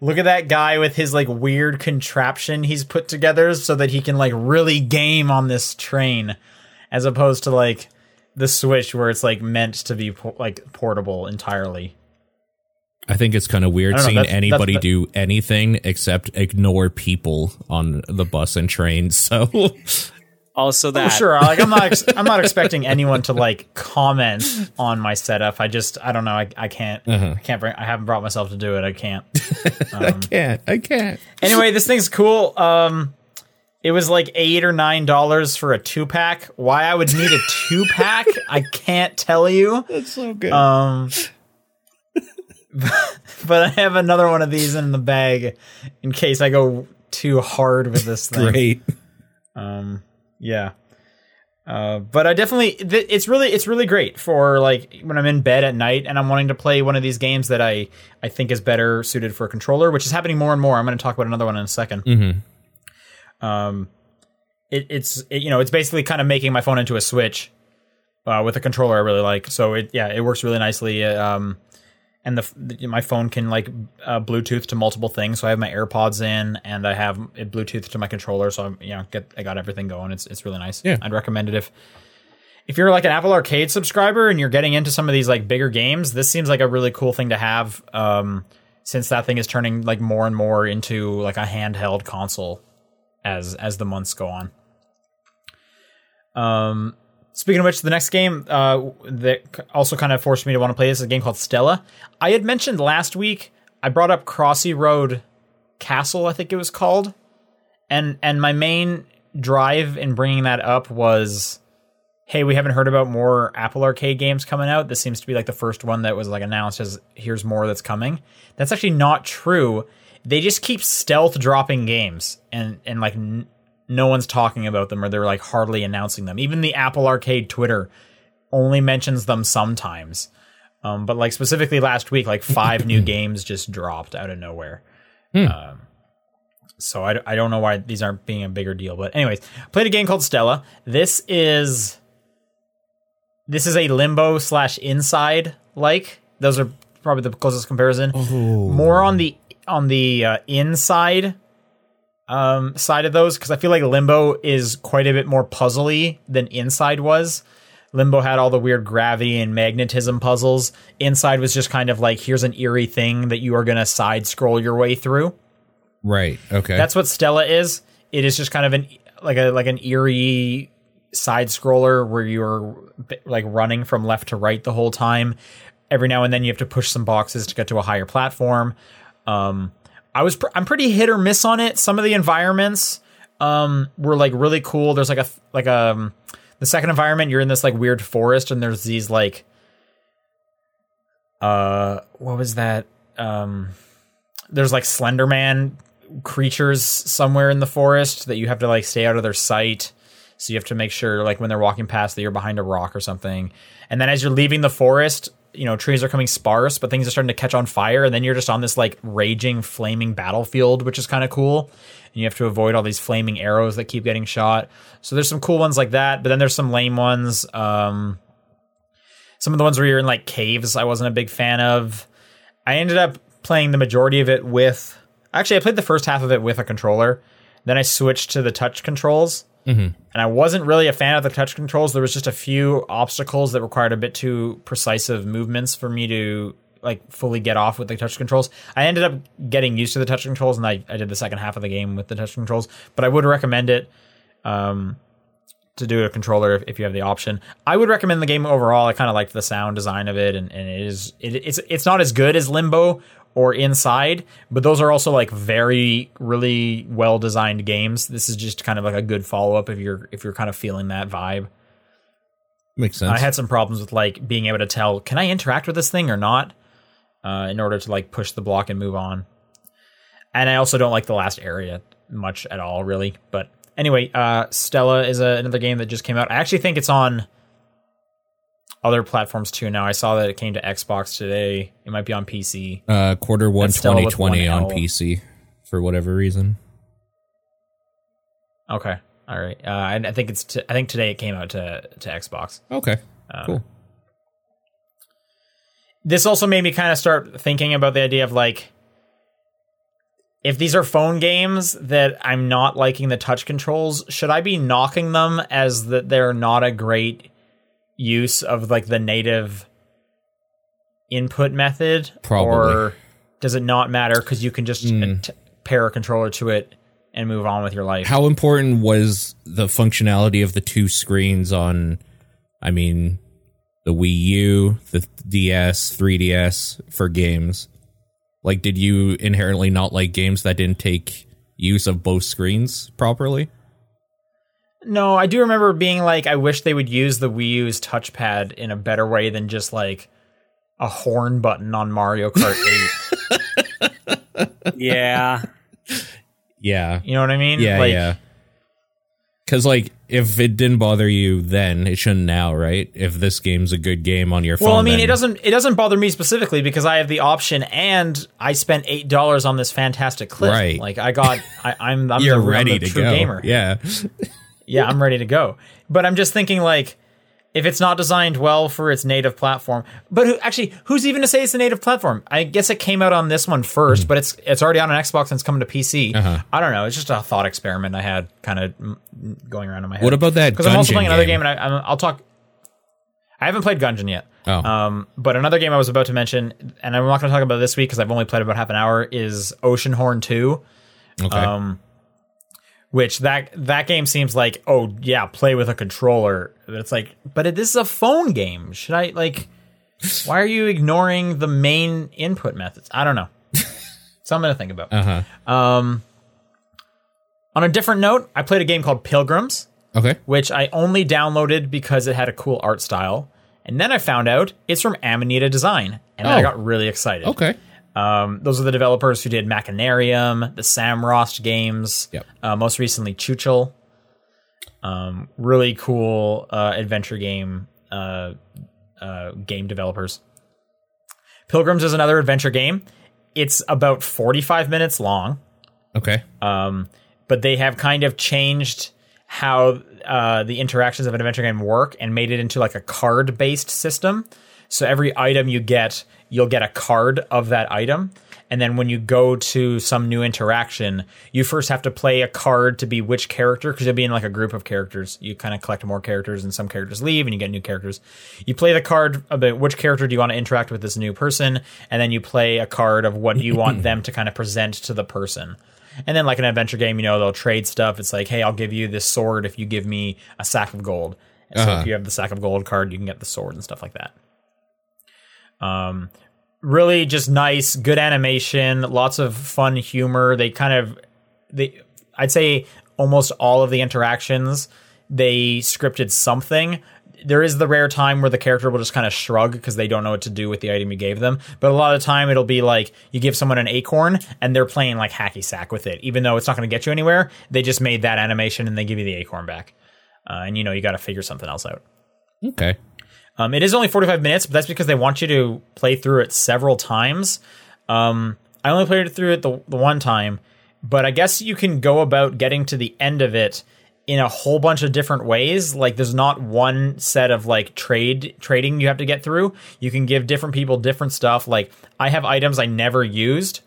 look at that guy with his like weird contraption he's put together so that he can like really game on this train, as opposed to like the Switch where it's like meant to be po- like portable entirely. I think it's kind of weird know, seeing that's- anybody that's- do anything except ignore people on the bus and train. So Also, that Oh, sure, like I'm not ex- I'm not expecting anyone to like comment on my setup. I just I don't know. I, I can't Uh-huh. I can't bring I haven't brought myself to do it. I can't. I can't. I can't. anyway, this thing's cool. Um, it was like eight or nine dollars for a two pack. Why I would need a two pack, I can't tell you. That's so good. Um, but I have another one of these in the bag in case I go too hard with this thing. Great. Um, yeah. Uh, but I definitely, th- it's really, it's really great for like when I'm in bed at night and I'm wanting to play one of these games that I, I think is better suited for a controller, which is happening more and more. I'm going to talk about another one in a 2nd Mm-hmm. Um, it, it's, it, you know, it's basically kind of making my phone into a Switch, uh, with a controller I really like. So it, yeah, it works really nicely. Um, and the, the my phone can like uh, Bluetooth to multiple things. So I have my AirPods in, and I have it Bluetooth to my controller. So I'm you know get I got everything going. It's it's really nice. Yeah. I'd recommend it if if you're like an Apple Arcade subscriber and you're getting into some of these like bigger games. This seems like a really cool thing to have. Um, since that thing is turning like more and more into like a handheld console as as the months go on. Um, speaking of which, the next game uh, that also kind of forced me to want to play this is a game called Stela. I had mentioned last week I brought up Crossy Road Castle, I think it was called, and and my main drive in bringing that up was, hey, we haven't heard about more Apple Arcade games coming out. This seems to be like the first one that was like announced as here's more that's coming. That's actually not true. They just keep stealth dropping games and and like n- no one's talking about them or they're like hardly announcing them. Even the Apple Arcade Twitter only mentions them sometimes. Um, but like specifically last week, like five new games just dropped out of nowhere. Um, so I, I don't know why these aren't being a bigger deal. But anyways, played a game called Stela. This is this is a limbo slash inside like. Those are probably the closest comparison. More on the on the uh, inside um, side of those because I feel like Limbo is quite a bit more puzzly than Inside was. Limbo had all the weird gravity and magnetism puzzles. Inside was just kind of like here's an eerie thing that you are going to side scroll your way through. Right. Okay. That's what Stela is. It is just kind of an like a like an eerie side scroller where you're like running from left to right the whole time. Every now and then you have to push some boxes to get to a higher platform. Um, I was pr- I'm pretty hit or miss on it. Some of the environments um, were like really cool. There's like a like a um, the second environment you're in this like weird forest and there's these like uh what was that um there's like Slenderman creatures somewhere in the forest that you have to like stay out of their sight. So you have to make sure like when they're walking past that you're behind a rock or something. And then as you're leaving the forest, you know, trees are coming sparse, but things are starting to catch on fire, and then you're just on this like raging, flaming battlefield, which is kind of cool. And you have to avoid all these flaming arrows that keep getting shot. So there's some cool ones like that, but then there's some lame ones. Um, some of the ones where you're in like caves, I wasn't a big fan of. I ended up playing the majority of it with. Actually, I played the first half of it with a controller. Then I switched to the touch controls. And I wasn't really a fan of the touch controls. There was just a few obstacles that required a bit too precise of movements for me to like fully get off with the touch controls. I ended up getting used to the touch controls, and I, I did the second half of the game with the touch controls. But I would recommend it. Um, to do a controller if, if you have the option. I would recommend the game overall. I kind of liked the sound design of it, and, and it is it, it's it's not as good as Limbo or Inside, but those are also like very really well designed games. This is just kind of like a good follow up if you're if you're kind of feeling that vibe. Makes sense. I had some problems with like being able to tell can I interact with this thing or not, uh, in order to like push the block and move on. And I also don't like the last area much at all, really. But anyway, uh, Stela is a, another game that just came out. I actually think it's on other platforms too now. I saw that it came to Xbox today. It might be on PC. uh, quarter one That's Stela with 2020 one on. PC for whatever reason. Okay, all right. Uh, I, I think it's. T- I think today it came out to to Xbox. Okay. Um, cool. this also made me kind of start thinking about the idea of like if these are phone games that I'm not liking the touch controls, should I be knocking them as that they're not a great use of like the native input method? Probably. Or does it not matter because you can just hmm. t- pair a controller to it and move on with your life? How important was the functionality of the two screens on, I mean, the Wii U, the DS, 3DS for games? Like, did you inherently not like games that didn't take use of both screens properly? No, I do remember being like, I wish they would use the Wii U's touchpad in a better way than just like a horn button on Mario Kart 8. Yeah. Yeah. You know what I mean? Yeah, like, yeah. Because, like, if it didn't bother you then, it shouldn't now, right? If this game's a good game on your phone. Well, I mean, then- it doesn't it doesn't bother me specifically because I have the option, and I spent eight dollars on this fantastic clip. Right. Like I got, I, I'm I'm You're the, I'm ready the to true go. gamer. Yeah. Yeah, I'm ready to go. But I'm just thinking like. If it's not designed well for its native platform, but who, actually, who's even to say it's a native platform? I guess it came out on this one first, but it's it's already on an Xbox and it's coming to PC. Uh-huh. I don't know. It's just a thought experiment I had, kind of mm, going around in my head. What about that Because I'm also playing another game? game, and I, I'm, I'll talk. I haven't played Gungeon yet. Oh. Um, but another game I was about to mention, and I'm not going to talk about this week because I've only played about half an hour, is Oceanhorn 2. okay. Um, which that that game seems like, oh yeah, play with a controller. It's like, but it, this is a phone game. Should I like? Why are you ignoring the main input methods? I don't know. Something to think about. uh huh. Um, on a different note, I played a game called Pilgrims Okay. which I only downloaded because it had a cool art style. And then I found out it's from Amanita Design, and then I Oh. got really excited. Okay. Um, those are the developers who did Machinarium, the Sam Samorost games, Yep. uh, most recently Chuchel. Um, really cool uh, adventure game uh, uh, game developers. Pilgrims is another adventure game. It's about 45 minutes long Okay. um, but they have kind of changed how uh, the interactions of an adventure game work and made it into like a card based system. So every item you get, you'll get a card of that item. And then when you go to some new interaction, you first have to play a card to be which character, because you'll be in like a group of characters. You kind of collect more characters, and some characters leave, and you get new characters. You play the card about which character do you want to interact with this new person, and then you play a card of what you want them to kind of present to the person. And then, like an adventure game, you know, they'll trade stuff. It's like, hey, I'll give you this sword if you give me a sack of gold. And so Uh-huh. if you have the sack of gold card, you can get the sword and stuff like that. Um, really just nice, good animation, lots of fun humor. They kind of, they, I'd say almost all of the interactions they scripted something. There is the rare time where the character will just kind of shrug because they don't know what to do with the item you gave them. But a lot of the time, it'll be like you give someone an acorn and they're playing like hacky sack with it, even though it's not going to get you anywhere. They just made that animation and they give you the acorn back. Uh, and you know, you got to figure something else out. Okay. Um, it is only 45 minutes, but that's because they want you to play through it several times. Um, I only played through it the, the one time, but I guess you can go about getting to the end of it in a whole bunch of different ways. Like there's not one set of like trade trading you have to get through. You can give different people different stuff. Like I have items I never used,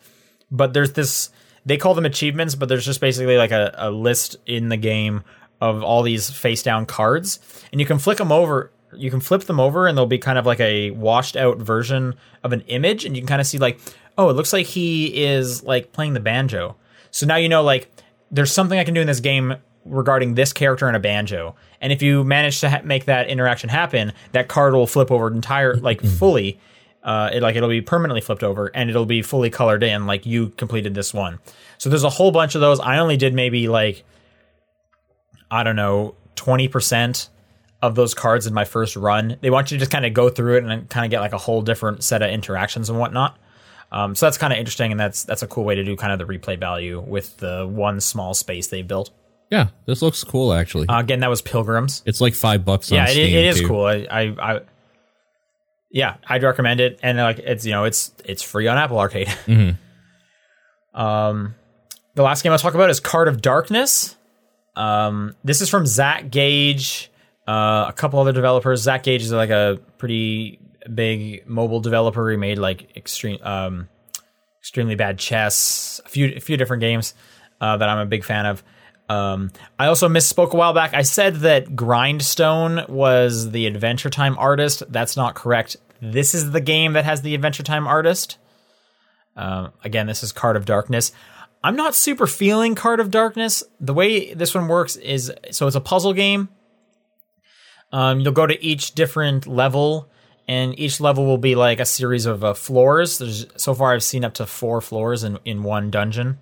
but there's this they call them achievements, but there's just basically like a, a list in the game of all these face down cards, and you can flick them over. You can flip them over, and they'll be kind of like a washed out version of an image, and you can kind of see like, oh, it looks like he is like playing the banjo. So now you know like there's something I can do in this game regarding this character and a banjo. And if you manage to ha- make that interaction happen, that card will flip over entire like fully. Uh, it, like it'll be permanently flipped over and it'll be fully colored in like you completed this one. So there's a whole bunch of those. I only did maybe like I don't know, 20% of those cards in my first run. They want you to just kind of go through it and kind of get like a whole different set of interactions and whatnot. Um, so that's kind of interesting, and that's that's a cool way to do kind of the replay value with the one small space they built. Yeah, this looks cool actually. Uh, again, that was Pilgrims. it's like five bucks on yeah, it, it is too. cool. I, I, I, yeah, I'd recommend it, and like it's you know it's it's free on Apple Arcade. Um, the last game I'll talk about is Card of Darkness. Um, this is from Zach Gage, uh, a couple other developers. Zach Gage is like a pretty big mobile developer. He made like extreme, um, extremely bad chess, a few a few different games uh, that I'm a big fan of. Um, I also misspoke a while back. I said that Grindstone was the Adventure Time artist. That's not correct. This is the game that has the Adventure Time artist. Um, again, this is Card of Darkness. I'm not super feeling Card of Darkness. The way this one works is so it's a puzzle game. Um, you'll go to each different level, and each level will be like a series of uh, floors. There's so far I've seen up to four floors in in one dungeon.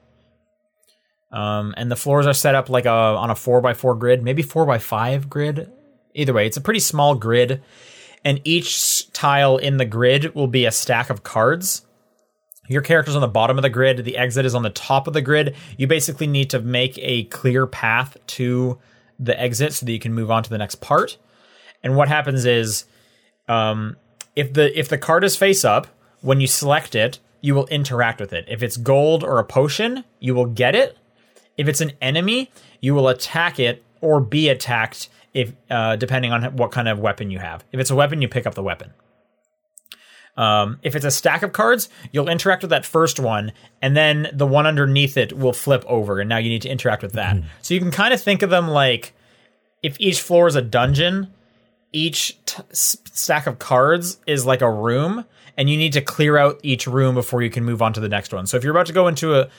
Um, and the floors are set up like a on a four by four grid, maybe four by five grid. Either way, it's a pretty small grid, and each tile in the grid will be a stack of cards. Your character's on the bottom of the grid, the exit is on the top of the grid. You basically need to make a clear path to the exit so that you can move on to the next part. And what happens is um, if the if the card is face up, when you select it, you will interact with it. If it's gold or a potion, you will get it. If it's an enemy, you will attack it or be attacked if uh, depending on what kind of weapon you have. If it's a weapon, you pick up the weapon. Um, if it's a stack of cards, you'll interact with that first one, and then the one underneath it will flip over, and now you need to interact with that. So you can kind of think of them like if each floor is a dungeon, each t- stack of cards is like a room, and you need to clear out each room before you can move on to the next one. So if you're about to go into a,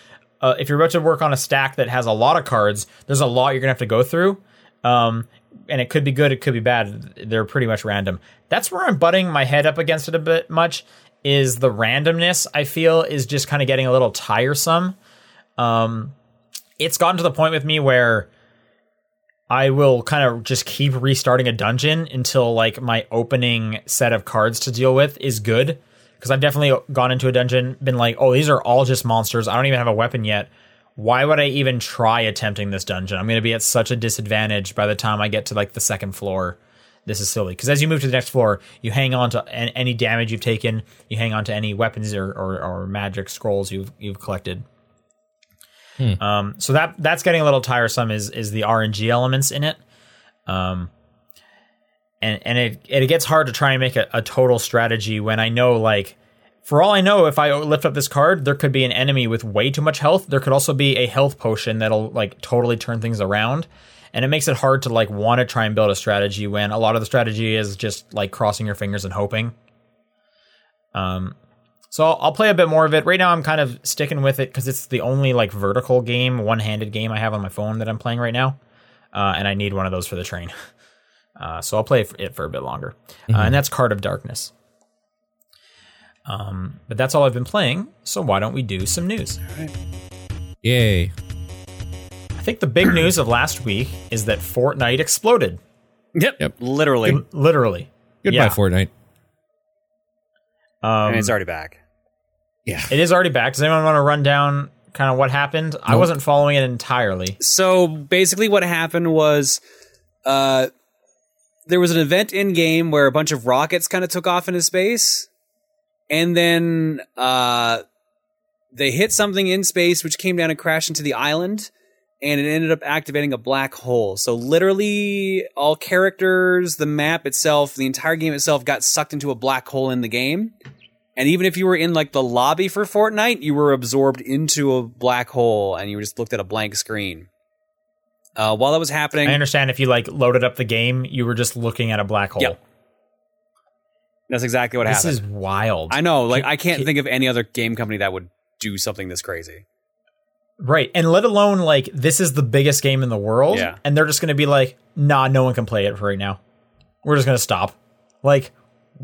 uh, if you're about to work on a stack that has a lot of cards, there's a lot you're gonna have to go through. Um, and it could be good, it could be bad. They're pretty much random. That's where I'm butting my head up against it a bit much. Is the randomness I feel is just kind of getting a little tiresome. Um, it's gotten to the point with me where I will kind of just keep restarting a dungeon until like my opening set of cards to deal with is good. Because I've definitely gone into a dungeon, been like, oh, these are all just monsters. I don't even have a weapon yet. Why would I even try attempting this dungeon? I'm going to be at such a disadvantage by the time I get to like the second floor. This is silly because as you move to the next floor, you hang on to any damage you've taken. You hang on to any weapons or, or, or magic scrolls you've you've collected. Um, so that that's getting a little tiresome. Is is the RNG elements in it? Um, and and it it gets hard to try and make a, a total strategy when I know like for all I know, if I lift up this card, there could be an enemy with way too much health. There could also be a health potion that'll like totally turn things around. And it makes it hard to like want to try and build a strategy when a lot of the strategy is just like crossing your fingers and hoping. Um, so I'll, I'll play a bit more of it. Right now, I'm kind of sticking with it because it's the only like vertical game, one-handed game I have on my phone that I'm playing right now, uh, and I need one of those for the train. Uh, so I'll play it for a bit longer, uh, and that's Card of Darkness. Um, but that's all I've been playing. So why don't we do some news? Yay. I think the big news of last week is that Fortnite exploded. Yep. Yep. Literally. Literally. Goodbye, Yeah. Fortnite. Um, and it's already back. Yeah. it is already back. Does anyone want to run down kind of what happened? I wasn't following it entirely. So basically, what happened was, uh, there was an event in game where a bunch of rockets kind of took off into space, and then uh, they hit something in space, which came down and crashed into the island, and it ended up activating a black hole. So literally, all characters, the map itself, the entire game itself, got sucked into a black hole in the game. And even if you were in like the lobby for Fortnite, you were absorbed into a black hole and you just looked at a blank screen. Uh, while that was happening, I understand if you like loaded up the game, you were just looking at a black hole. Yep. that's exactly what This happened. This is wild. I know, like I can't can- think of any other game company that would do something this crazy. Right. And let alone like this is the biggest game in the world. Yeah. And they're just gonna be like, nah, no one can play it for right now. We're just gonna stop. Like,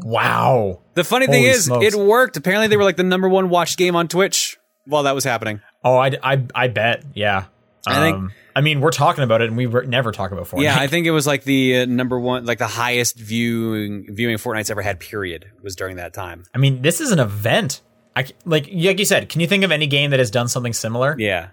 wow. The funny thing is, smokes. it worked. Apparently, they were like the number one watched game on Twitch while that was happening. Oh, I, I, I bet. Yeah. I think- Um, I mean, we're talking about it, and we re- never talk about Fortnite. Yeah, I think it was like the uh, number one, like the highest viewing viewing Fortnite's ever had. Period was during that time. I mean, this is an event. I like, like you said. Can you think of any game that has done something similar? Yeah,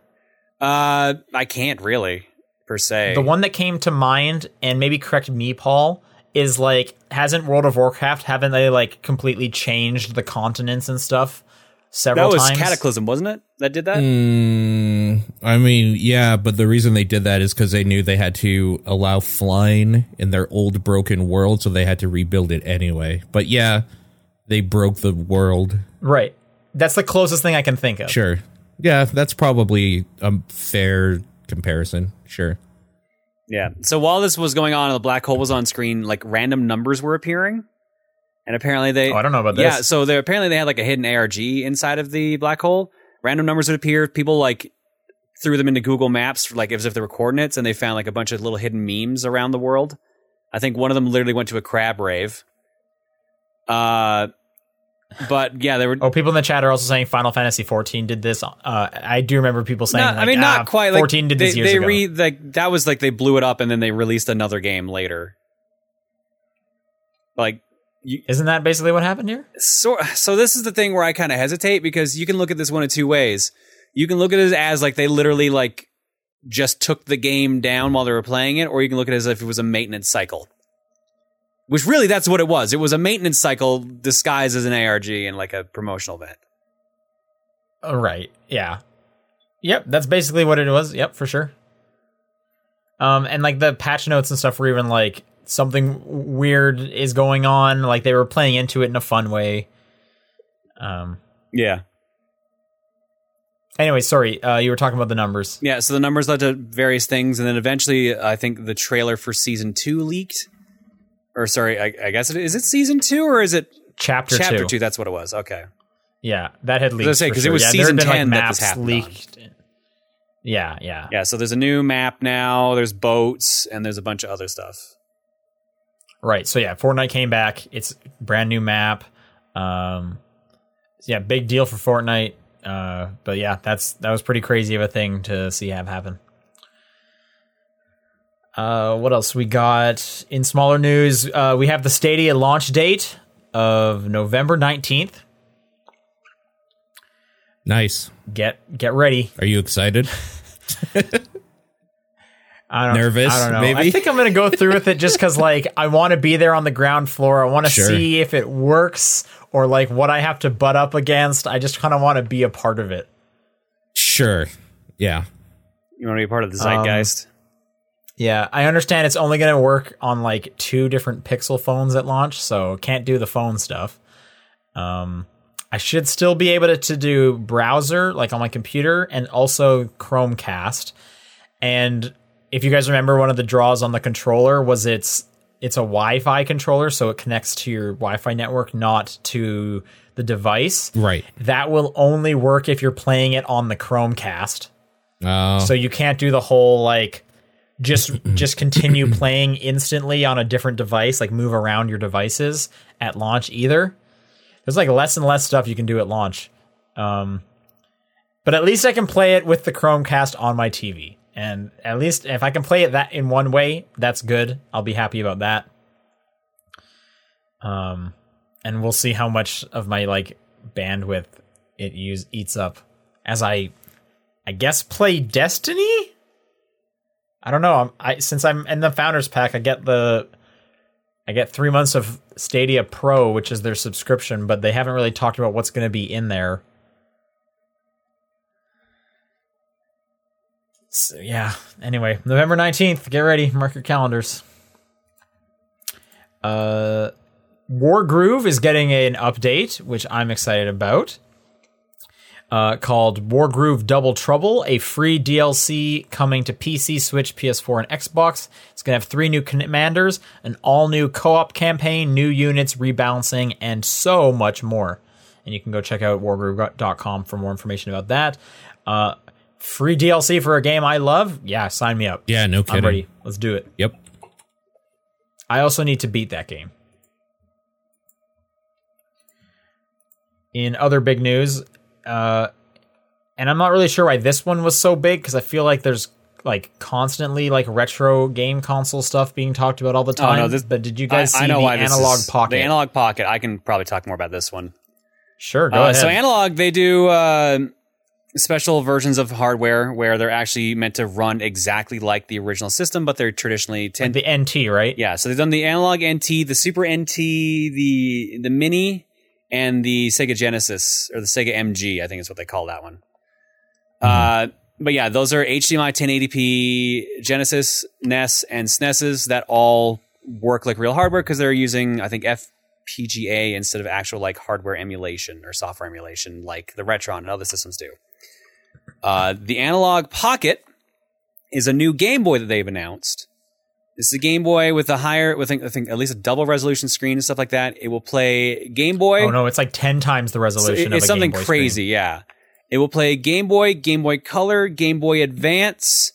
uh, I can't really per se. The one that came to mind, and maybe correct me, Paul, is like, hasn't World of Warcraft? Haven't they like completely changed the continents and stuff several that was times? Cataclysm, wasn't it? That did that. Mm, I mean, yeah, but the reason they did that is because they knew they had to allow flying in their old broken world, so they had to rebuild it anyway. But yeah, they broke the world. Right. That's the closest thing I can think of. Sure. Yeah, that's probably a fair comparison. Sure. Yeah. So while this was going on, and the black hole was on screen. Like random numbers were appearing, and apparently they. Oh, I don't know about this. Yeah. So they apparently they had like a hidden ARG inside of the black hole. Random numbers would appear. People like threw them into Google Maps, like as if they were coordinates, and they found like a bunch of little hidden memes around the world. I think one of them literally went to a crab rave. Uh, but yeah, there were. Oh, people in the chat are also saying Final Fantasy 14 did this. Uh, I do remember people saying, No, like, I mean, not ah, quite. Like, 14 did they, this years they ago. re like that was like they blew it up and then they released another game later. Like you, Isn't that basically what happened here? so so this is the thing where I kind of hesitate because you can look at this one of two ways. You can look at it as like they literally like just took the game down while they were playing it, or you can look at it as if it was a maintenance cycle. Which really that's what it was. It was a maintenance cycle disguised as an ARG and like a promotional event. Oh, right. Yeah. Yep. That's basically what it was. Yep, for sure. Um, and like the patch notes and stuff were even like something weird is going on. Like they were playing into it in a fun way. Um. Yeah. Anyway, sorry. Uh, you were talking about the numbers. Yeah, so the numbers led to various things, and then eventually, I think the trailer for season two leaked. Or sorry, I, I guess it is it season two or is it Chapter, chapter two. two. That's what it was. Okay, Yeah, that had leaked. say, for 'cause it was yeah, season been, like, 10 that maps this happened on. leaked. Yeah, yeah. yeah. So there's a new map now. There's boats, and there's a bunch of other stuff. Right. So yeah, Fortnite came back. It's brand new map. Um, yeah, big deal for Fortnite. Uh, but yeah, that's that was pretty crazy of a thing to see have happen. Uh, what else we got in smaller news? Uh, we have the Stadia launch date of November nineteenth. Nice. Get get ready. Are you excited? I don't, Nervous, I don't know. maybe? I think I'm gonna go through with it just because like I want to be there on the ground floor. I want to Sure. see if it works or like what I have to butt up against. I just kind of want to be a part of it. Sure. Yeah. You want to be part of the zeitgeist? Yeah, I understand it's only gonna work on like two different Pixel phones at launch, so can't do the phone stuff. Um, I should still be able to, to do browser like on my computer and also Chromecast. And if you guys remember, one of the draws on the controller was it's it's a Wi-Fi controller, so it connects to your Wi-Fi network, not to the device. Right. That will only work if you're playing it on the Chromecast. Oh. So you can't do the whole like just just continue playing instantly on a different device, like move around your devices at launch either. There's like less and less stuff you can do at launch. Um, but at least I can play it with the Chromecast on my TV. And at least if I can play it that in one way, that's good. I'll be happy about that. Um, and we'll see how much of my like bandwidth it use eats up as I I guess play Destiny. I don't know. I'm, I since I'm in the founders pack, I get the I get three months of Stadia Pro, which is their subscription, but they haven't really talked about what's going to be in there. So, yeah. Anyway, November nineteenth. Get ready. Mark your calendars. Uh, Wargroove is getting an update, which I'm excited about uh, called Wargroove Double Trouble, a free DLC coming to PC, Switch, PS4, and Xbox. It's going to have three new commanders, an all new co op campaign, new units, rebalancing, and so much more. And you can go check out wargroove.com for more information about that. Uh, free DLC for a game I love. Yeah, sign me up. Yeah, no kidding. I'm ready. Let's do it. Yep. I also need to beat that game. In other big news, uh, and I'm not really sure why this one was so big because I feel like there's like constantly like retro game console stuff being talked about all the time. Oh, no, this- but did you guys I, see I know the why this analog is- pocket? The analog pocket. I can probably talk more about this one. sure, go Uh, ahead. so analog, they do uh, special versions of hardware where they're actually meant to run exactly like the original system, but they're traditionally tend. the NT, right? yeah, so they've done the analog NT, the Super NT, the the Mini, and the Sega Genesis or the Sega MG. I think is what they call that one. Uh, but yeah, those are HDMI 1080p Genesis, NES, and SNESs that all work like real hardware because they're using I think FPGA instead of actual like hardware emulation or software emulation like the Retron and other systems do. Uh, the Analog Pocket is a new Game Boy that they've announced. This is a Game Boy with a higher, with I think at least a double resolution screen and stuff like that. It will play Game Boy. Oh no, it's like ten times the So resolution. it- of it's a something crazy, screen. yeah. It will play Game Boy, Game Boy Color, Game Boy Advance,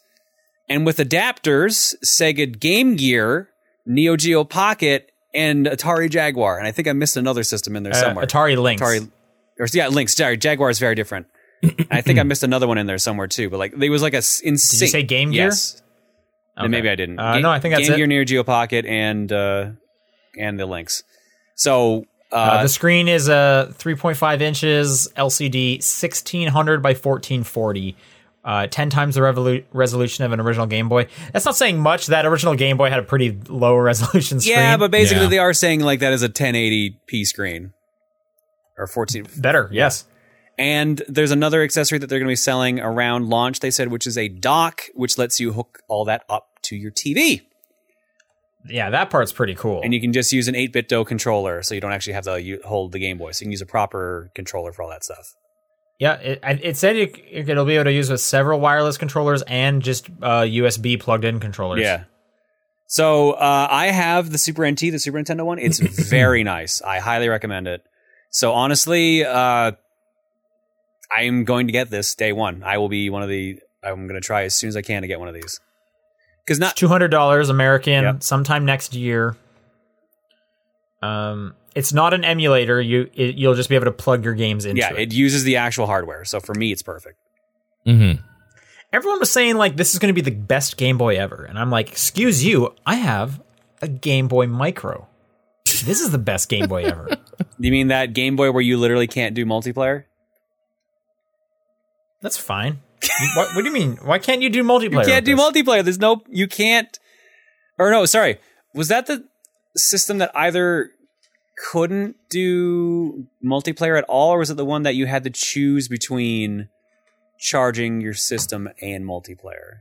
and with adapters, Sega Game Gear, Neo Geo Pocket, and Atari Jaguar. And I think I missed another system in there Uh, somewhere. Atari Lynx. Atari, or yeah, Lynx. Sorry, Jaguar is very different. I think I missed another one in there somewhere too. But like, it was like a insane. Did you say Game Gear? Yes. Then Okay. maybe I didn't. Uh, Ga- no, I think that's Game it. Gear, Neo Geo Pocket, and uh, and the Lynx. So uh, Uh, the screen is a 3.5 inches LCD, 1600 by 1440. Uh, 10 times the revolu- resolution of an original Game Boy. That's not saying much. That original Game Boy had a pretty low resolution screen. Yeah, but basically Yeah. they are saying like that is a 1080p screen or 14. better. Yes. And there's another accessory that they're going to be selling around launch. They said, which is a dock, which lets you hook all that up to your TV, Yeah, that part's pretty cool. and you can just use an 8BitDo controller, so you don't actually have to hold the Game Boy. So you can use a proper controller for all that stuff. yeah, it, it said it, it'll be able to use with several wireless controllers and just uh, USB plugged in controllers. Yeah. So uh, I have the Super NT, the Super Nintendo one. It's very nice. I highly recommend it. So honestly, uh, I'm going to get this day one. I will be one of the. I'm going to try as soon as I can to get one of these. Because not two hundred dollars American Yep. sometime next year. Um, it's not an emulator. You it, you'll just be able to plug your games into yeah, it. it uses the actual hardware. So for me, it's perfect. Mm-hmm. Everyone was saying like this is going to be the best Game Boy ever, and I'm like, excuse you, I have a Game Boy Micro. This is the best Game Boy ever. You mean that Game Boy where you literally can't do multiplayer? That's fine. what, what do you mean? Why can't you do multiplayer? You can't do this? multiplayer. There's no. You can't. Or no, sorry. Was that the system that either couldn't do multiplayer at all, or was it the one that you had to choose between charging your system and multiplayer?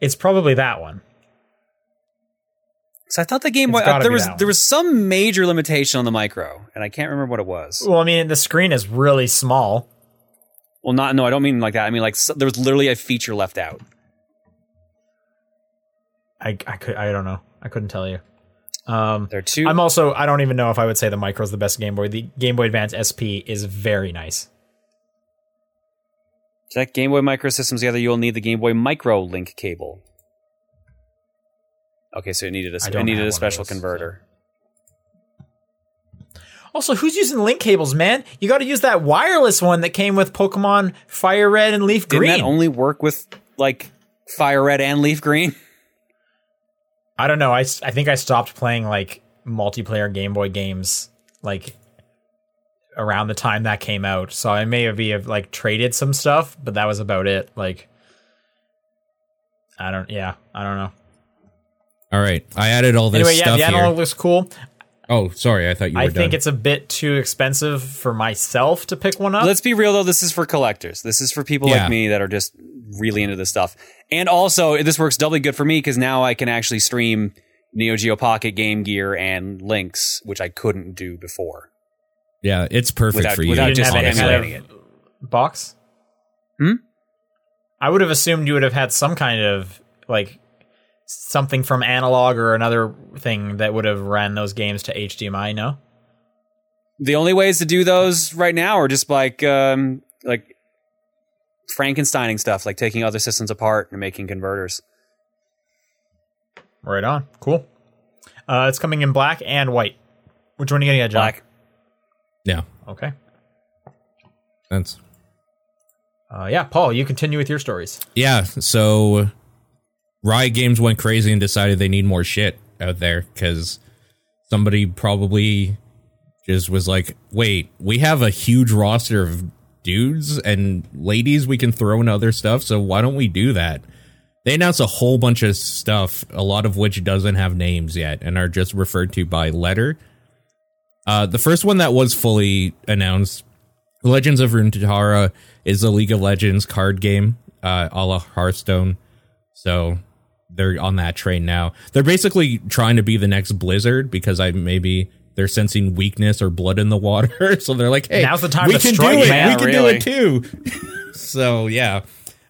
It's probably that one. So I thought the Game Boy It's there was there was some major limitation on the micro, and I can't remember what it was. Well, I mean, the screen is really small. Well, not no, I don't mean like that. I mean like so, there was literally a feature left out. I I could I don't know. I couldn't tell you. Um, There are two. I'm also I don't even know if I would say the Micro is the best Game Boy. The Game Boy Advance SP is very nice. to that Game Boy Micro systems together, you'll need the Game Boy Micro link cable. Okay, so it needed a it needed a special those, converter. Also, who's using link cables, man? You got to use that wireless one that came with Pokemon Fire Red and Leaf Green. Didn't Green. that only work with like Fire Red and Leaf Green? I don't know. I, I think I stopped playing like multiplayer Game Boy games like around the time that came out. So I may have, have like traded some stuff, but that was about it. Like I don't yeah, I don't know. All right, I added all this Anyway, yeah, stuff the analog here. looks cool. Oh, sorry, I thought you were I done. think it's a bit too expensive for myself to pick one up. Let's be real though, this is for collectors. This is for people Yeah. like me that are just really into this stuff. And also, this works doubly good for me because now I can actually stream Neo Geo Pocket, Game Gear, and Lynx, which I couldn't do before. yeah, it's perfect Without- for you. without You didn't just have any kind emulating of box. Hmm? I would have assumed you would have had some kind of like something from analog or another thing that would have ran those games to HDMI. No, The only ways to do those right now are just like um, like Frankensteining stuff, like taking other systems apart and making converters. Right on. Cool. Uh, it's coming in black and white. Which one are you gonna get, John? Black. Yeah. Okay. That's Uh, yeah, Paul, you continue with your stories. Yeah, so Riot Games went crazy and decided they need more shit out there because somebody probably just was like, wait, we have a huge roster of dudes and ladies we can throw in other stuff, so why don't we do that? They announced a whole bunch of stuff, a lot of which doesn't have names yet and are just referred to by letter. Uh, the first one that was fully announced Legends of Runeterra is a League of Legends card game, uh, a la Hearthstone. So they're on that train now. They're basically trying to be the next Blizzard because I maybe they're sensing weakness or blood in the water. so they're like, hey, Now's the time we to can strike, do it. man, we can really." do it too. so yeah,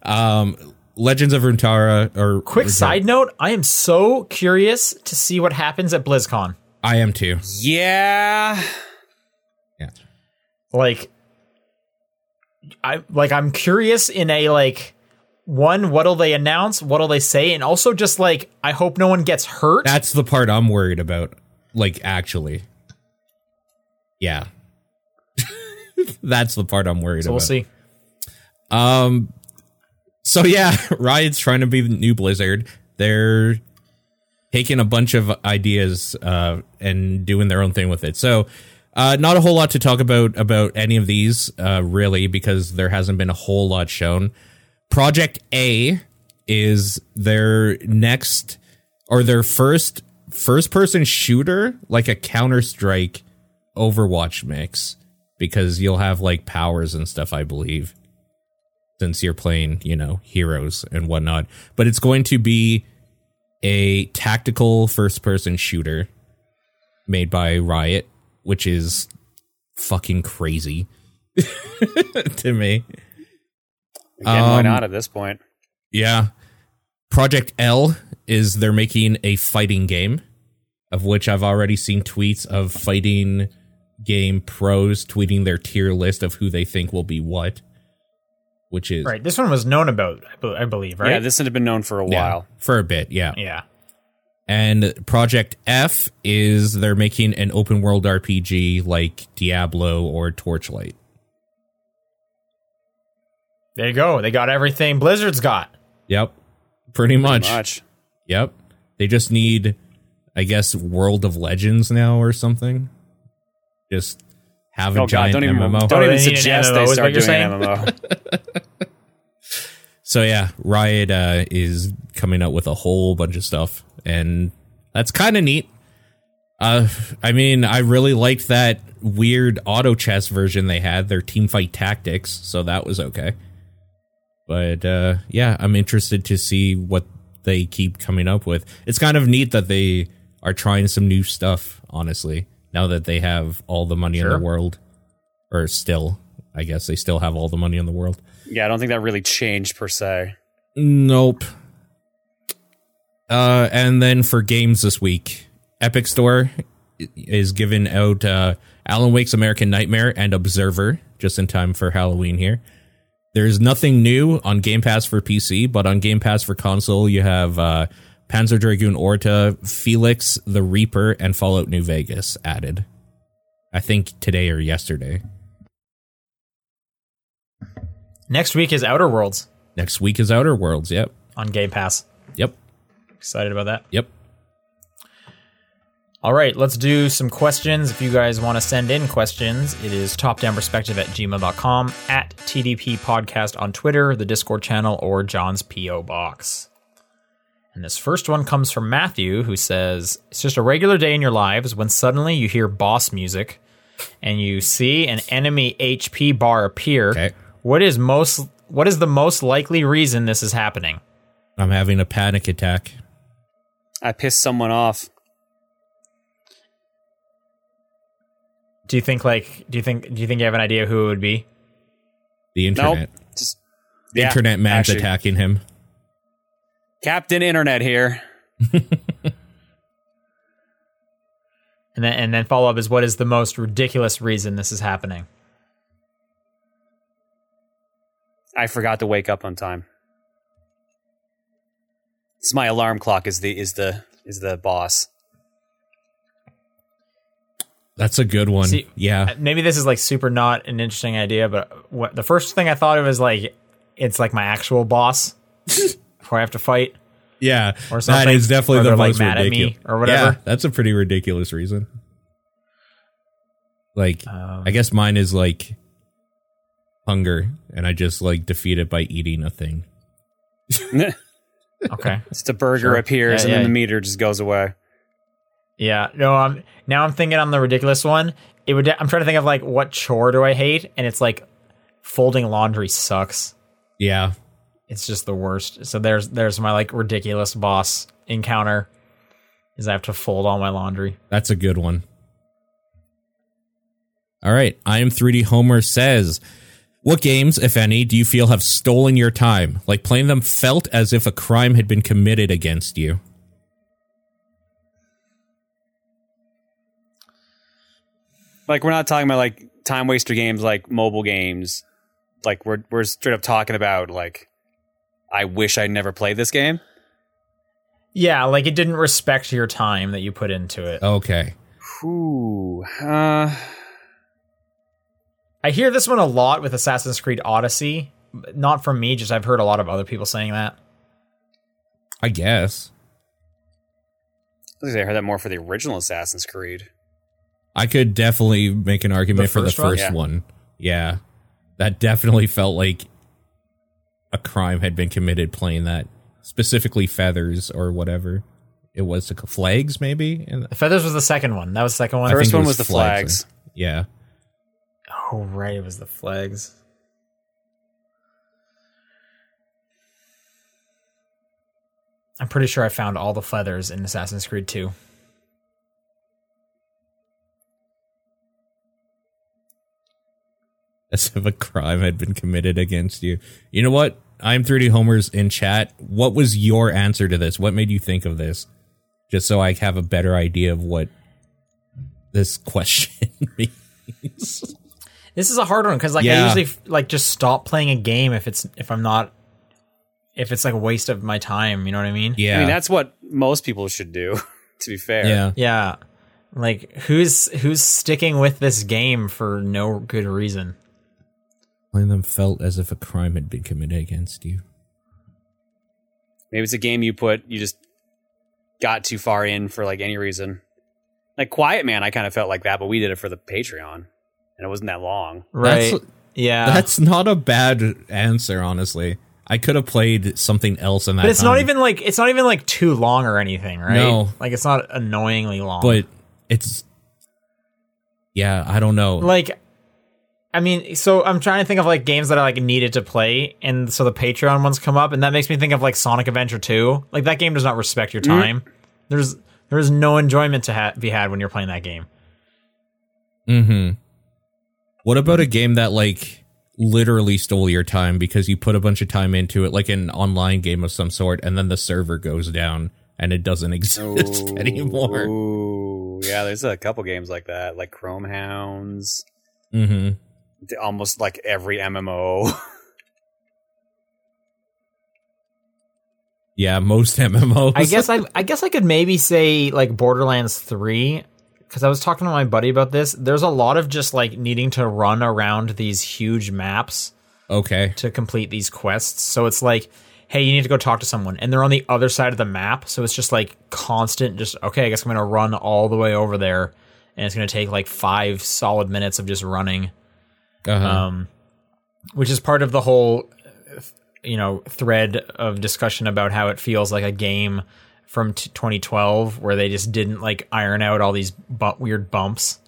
um, Legends of Runeterra or Quick Runeterra- side note: I am so curious to see what happens at BlizzCon. I am too. Yeah. Yeah. Like, I like I'm curious in a like one what'll they announce, what'll they say, and also just like I hope no one gets hurt. That's the part I'm worried about. Like, actually. Yeah. That's the part I'm worried so about. we'll see. Um, so yeah, Riot's trying to be the new Blizzard. They're taking a bunch of ideas uh, and doing their own thing with it. So, uh, not a whole lot to talk about about any of these, uh, really, because there hasn't been a whole lot shown. Project A is their next or their first first person shooter, like a Counter Strike Overwatch mix, because you'll have like powers and stuff, I believe since you're playing, you know, heroes and whatnot. But it's going to be a tactical first person shooter made by Riot, which is fucking crazy to me. Again, why Um, not at this point? Yeah. Project L is they're making a fighting game, of which I've already seen tweets of fighting game pros tweeting their tier list of who they think will be what, which is Right, this one was known about, I believe. Right? Yeah, this had been known for a yeah, while. for a bit. Yeah. yeah. And Project F is they're making an open world RPG like Diablo or Torchlight. There you go. They got everything Blizzard's got. Yep. Pretty much. Much. Yep. They just need, I guess, World of Legends now or something. Just have a Oh god, giant don't even MMO. don't even they need an suggest MMO, they start doing an MMO. So yeah, Riot uh, is coming out with a whole bunch of stuff, and that's kind of neat. Uh, I mean, I really liked that weird auto chess version they had, their team fight tactics, so that was okay. But uh, yeah, I'm interested to see what they keep coming up with. It's kind of neat that they are trying some new stuff. Honestly, now that they have all the money in the world, or still, I guess they still have all the money in the world. yeah, I don't think that really changed per se. Nope. Uh, and then for games this week, Epic Store is giving out uh, Alan Wake's American Nightmare and Observer just in time for Halloween here. There's nothing new on Game Pass for PC, but on Game Pass for console, you have uh, Panzer Dragoon Orta, Felix the Reaper, and Fallout New Vegas added. I think today or yesterday. Next week is Outer Worlds Next week is Outer Worlds. Yep. on Game Pass. Yep. Excited about that. Yep. All right, let's do some questions. If you guys want to send in questions, it is topdownperspective at gmail.com, at TDP Podcast on Twitter, the Discord channel, or John's P.O. Box. And this first one comes from Matthew, who says, It's just a regular day in your lives when suddenly you hear boss music and you see an enemy HP bar appear. Okay. What is most what is the most likely reason this is happening? I'm having a panic attack. I pissed someone off. Do you think like do you think do you think you have an idea who it would be? The internet. Just The yeah, internet man's actually. attacking him. Captain Internet here. And then and then follow up is what is the most ridiculous reason this is happening? I forgot to wake up on time. It's my alarm clock is the is the is the boss. That's a good one. See, yeah. Maybe this is like super not an interesting idea, but what the first thing I thought of is like it's like my actual boss before I have to fight. Yeah. Or something, is definitely or the they're, like, most mad at me ridiculous. or whatever. Yeah, that's a pretty ridiculous reason. Like, Um, I guess mine is like hunger, and I just like defeat it by eating a thing. Okay. It's a burger Sure. appears Yeah, and then yeah. the meter just goes away. Yeah. No. I'm now I'm thinking on the ridiculous one. It would. I'm trying to think of like what chore do I hate, and it's like folding laundry sucks. Yeah. It's just the worst. So there's there's my like ridiculous boss encounter. Is I have to fold all my laundry. That's a good one. All right. I am 3D Homer says, What games, if any, do you feel have stolen your time? Like playing them felt as if a crime had been committed against you? Like we're not talking about like time waster games like mobile games. Like we're we're straight up talking about like I wish I'd never played this game. Yeah, like it didn't respect your time that you put into it. Okay. Ooh. Uh I hear this one a lot with Assassin's Creed Odyssey. Not from me, just I've heard a lot of other people saying that. I guess. I think I heard that more for the original Assassin's Creed. I could definitely make an argument The for the first one? first Yeah. one. Yeah. That definitely felt like a crime had been committed playing that. Specifically feathers or whatever. It was the flags, maybe? And Feathers was the second one. That was the second one. I First one was was the flags. flags. yeah. Oh right, it was the flags. I'm pretty sure I found all the feathers in Assassin's Creed 2. As if a crime had been committed against you. You know what? I'm 3D Homers in chat. What was your answer to this? What made you think of this? Just so I have a better idea of what this question means. This is a hard one because like I usually like just stop playing a game if it's if I'm not if it's like a waste of my time. You know what I mean? Yeah. I mean that's what most people should do, to be fair. yeah. Yeah. Like who's who's sticking with this game for no good reason? Playing them felt as if a crime had been committed against you. Maybe it's a game you put you just got too far in for like any reason. Like Quiet Man, I kind of felt like that, but we did it for the Patreon, and it wasn't that long. Right. That's- yeah. That's not a bad answer, honestly. I could have played something else in that but it's not even like it's not even like too long or anything, right? No. Like it's not annoyingly long. But it's. Yeah, I don't know. like I mean, so I'm trying to think of like games that I like needed to play, and so the Patreon ones come up, and that makes me think of like Sonic Adventure 2. Like that game does not respect your time. There's there's no enjoyment to ha- be had when you're playing that game. Mm-hmm. What about a game that like literally stole your time because you put a bunch of time into it, like an online game of some sort, and then the server goes down and it doesn't exist anymore? Ooh, yeah, there's a couple games like that, like Chromehounds, Mm-hmm. Almost like every MMO. Yeah, most MMOs. I guess I I guess I could maybe say like Borderlands 3 cuz I was talking to my buddy about this. There's a lot of just like needing to run around these huge maps okay. to complete these quests. So it's like, hey, you need to go talk to someone, and they're on the other side of the map. So it's just like constant. Just okay, I guess I'm gonna run all the way over there, and it's gonna take like five solid minutes of just running. Uh-huh. Um, which is part of the whole, you know, thread of discussion about how it feels like a game from t- 2012 where they just didn't like iron out all these bu- weird bumps.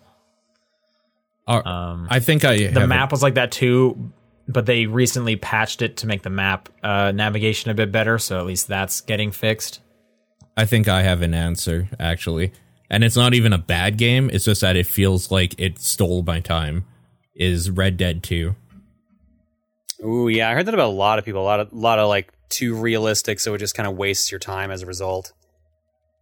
Are- Um, I think I the map was like that too but they recently patched it to make the map uh, navigation a bit better so at least that's getting fixed I think I have an answer actually, and it's not even a bad game. It's just that it feels like it stole my time. Is Red Dead Two? Ooh, yeah, I heard that about a lot of people. A lot of, lot of like too realistic, so it just kind of wastes your time as a result.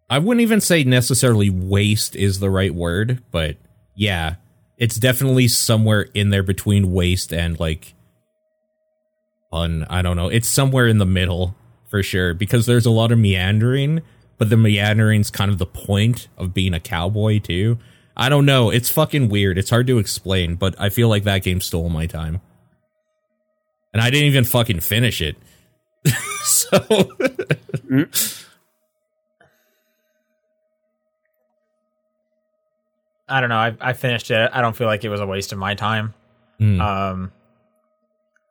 I wouldn't even say necessarily waste is the right word, but yeah, it's definitely somewhere in there between waste and like fun. I don't know. It's somewhere in the middle for sure because there's a lot of meandering, but the meandering's kind of the point of being a cowboy too. I don't know. It's fucking weird. It's hard to explain, but I feel like that game stole my time. And I didn't even fucking finish it. so I don't know. I, I finished it. I don't feel like it was a waste of my time. Mm. Um,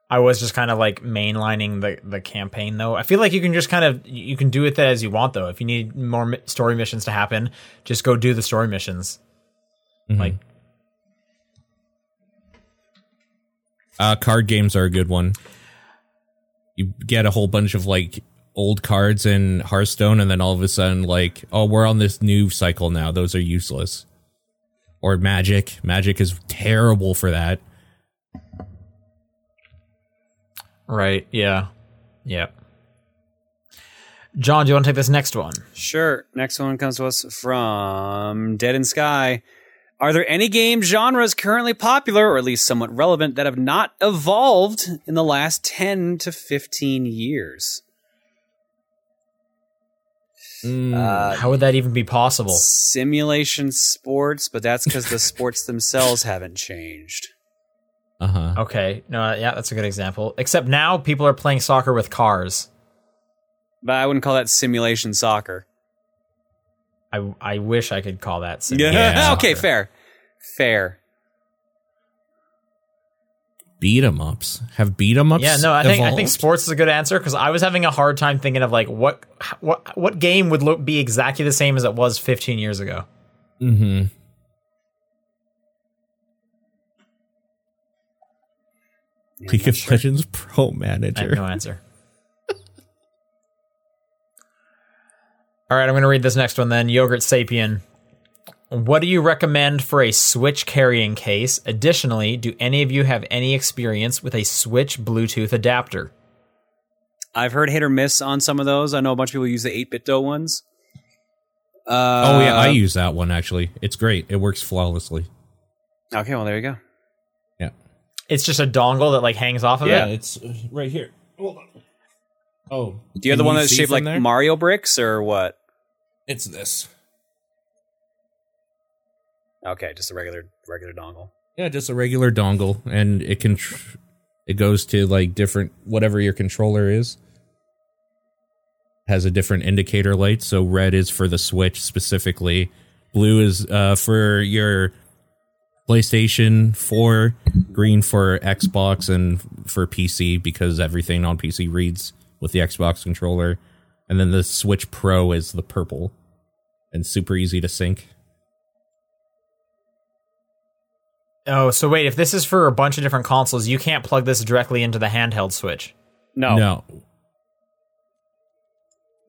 I was just kind of like mainlining the the campaign though. I feel like you can just kind of you can do it as you want though. If you need more story missions to happen, just go do the story missions. Mhm. Like Uh, card games are a good one. You get a whole bunch of like old cards in Hearthstone, and then all of a sudden, like, oh, we're on this new cycle now. Those are useless. Or Magic. Magic is terrible for that. right, yeah, yeah. John, do you want to take this next one? Sure. Next one comes to us from Dead in Sky. Are there any game genres currently popular, or at least somewhat relevant, that have not evolved in the last 10 to 15 years? Uh, How would that even be possible? simulation sports, but that's because the sports themselves haven't changed. Uh huh. Okay, no, yeah, that's a good example. Except now people are playing soccer with cars. But I wouldn't call that simulation soccer. I I wish I could call that. Yeah. simulation Yeah. okay, fair. Fair. Beat 'em ups. Have beat 'em ups? Yeah, no, I think I think sports is a good answer because I was having a hard time thinking of like what what what game would look be exactly the same as it was 15 years ago. Mm-hmm. Yeah, League of sure. Legends Pro I have Manager. no answer. All right, I'm going to read this next one then. Yogurt Sapien. What do you recommend for a Switch carrying case? Additionally, do any of you have any experience with a Switch Bluetooth adapter? I've heard hit or miss on some of those. I know a bunch of people use the 8BitDo ones. Uh, oh yeah, I use that one actually. It's great. It works flawlessly. Okay, well, there you go. Yeah. It's just a dongle that like hangs off of Yeah, it. it's uh, right here. Hold on. Oh, Do you have the one that's shaped like there? Mario bricks or what? It's this. Okay, just a regular regular dongle. Yeah, just a regular dongle, and it can tr- it goes to like different whatever your controller is. Has a different indicator light. So red is for the Switch specifically. Blue is uh, for your PlayStation 4. Green for Xbox and for PC because everything on PC reads with the Xbox controller. And then the Switch Pro is the purple and super easy to sync. Oh, so wait, if this is for a bunch of different consoles, you can't plug this directly into the handheld Switch. No. No,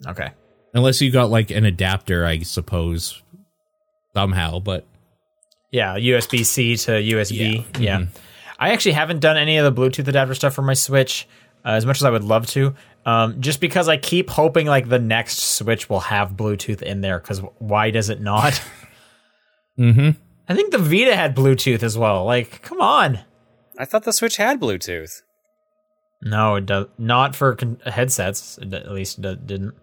Okay. unless you got like an adapter, I suppose somehow. But Yeah, USB C to USB. Yeah. Yeah. Mhm. I actually haven't done any of the Bluetooth adapter stuff for my Switch uh, as much as I would love to. Um, just because I keep hoping like the next Switch will have Bluetooth in there. Because why does it not? mm-hmm. I think the Vita had Bluetooth as well. Like, come on. I thought the Switch had Bluetooth. No, it does not for con- headsets. At least it didn't.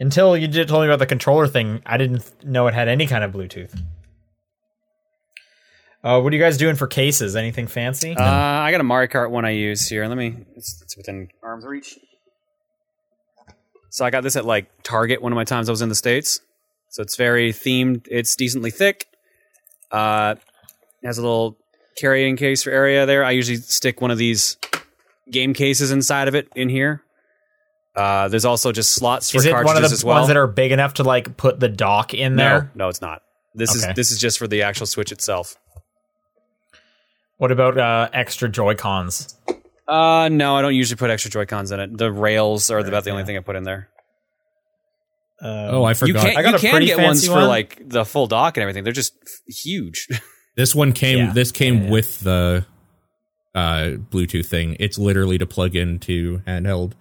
Until you did told me about the controller thing, I didn't know it had any kind of Bluetooth. Uh, what are you guys doing for cases? Anything fancy? Uh, I got a Mario Kart one I use here. Let me. It's, it's within arm's reach. So I got this at like Target one of my times I was in the states. So it's very themed. It's decently thick. Uh, it has a little carrying case for area there. I usually stick one of these game cases inside of it in here. Uh, there's also just slots for Is it cartridges one of the as well. ones that are big enough to like put the dock in no, there? no, it's not. This Okay. is this is just for the actual Switch itself. What about uh, extra Joy Cons? Uh, no, I don't usually put extra Joy Cons in it. The rails are about the only thing I put in there. Oh, I You forgot. can I got you a can pretty get ones fancy for one. like the full dock and everything. They're just f- huge. This one came. Yeah. This came Yeah, yeah. with the uh, Bluetooth thing. It's literally to plug into handheld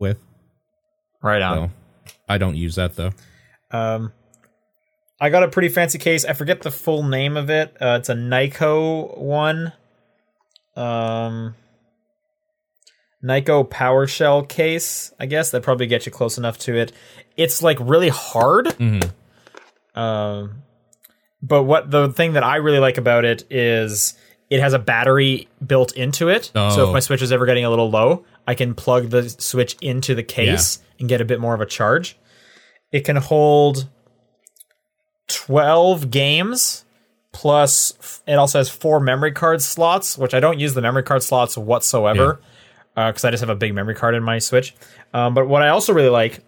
with. Right on. So I don't use that though. Um, I got a pretty fancy case. I forget the full name of it. Uh, it's a Nyko one. Um, Nyko PowerShell case. I guess that probably gets you close enough to it. It's like really hard. Mm-hmm. Um, but what the thing that I really like about it is it has a battery built into it. So Oh. if my switch is ever getting a little low, I can plug the switch into the case and get a bit more of a charge. It can hold 12 games plus it also has four memory card slots, which I don't use the memory card slots whatsoever because I just have a big memory card in my Switch. Um, but what I also really like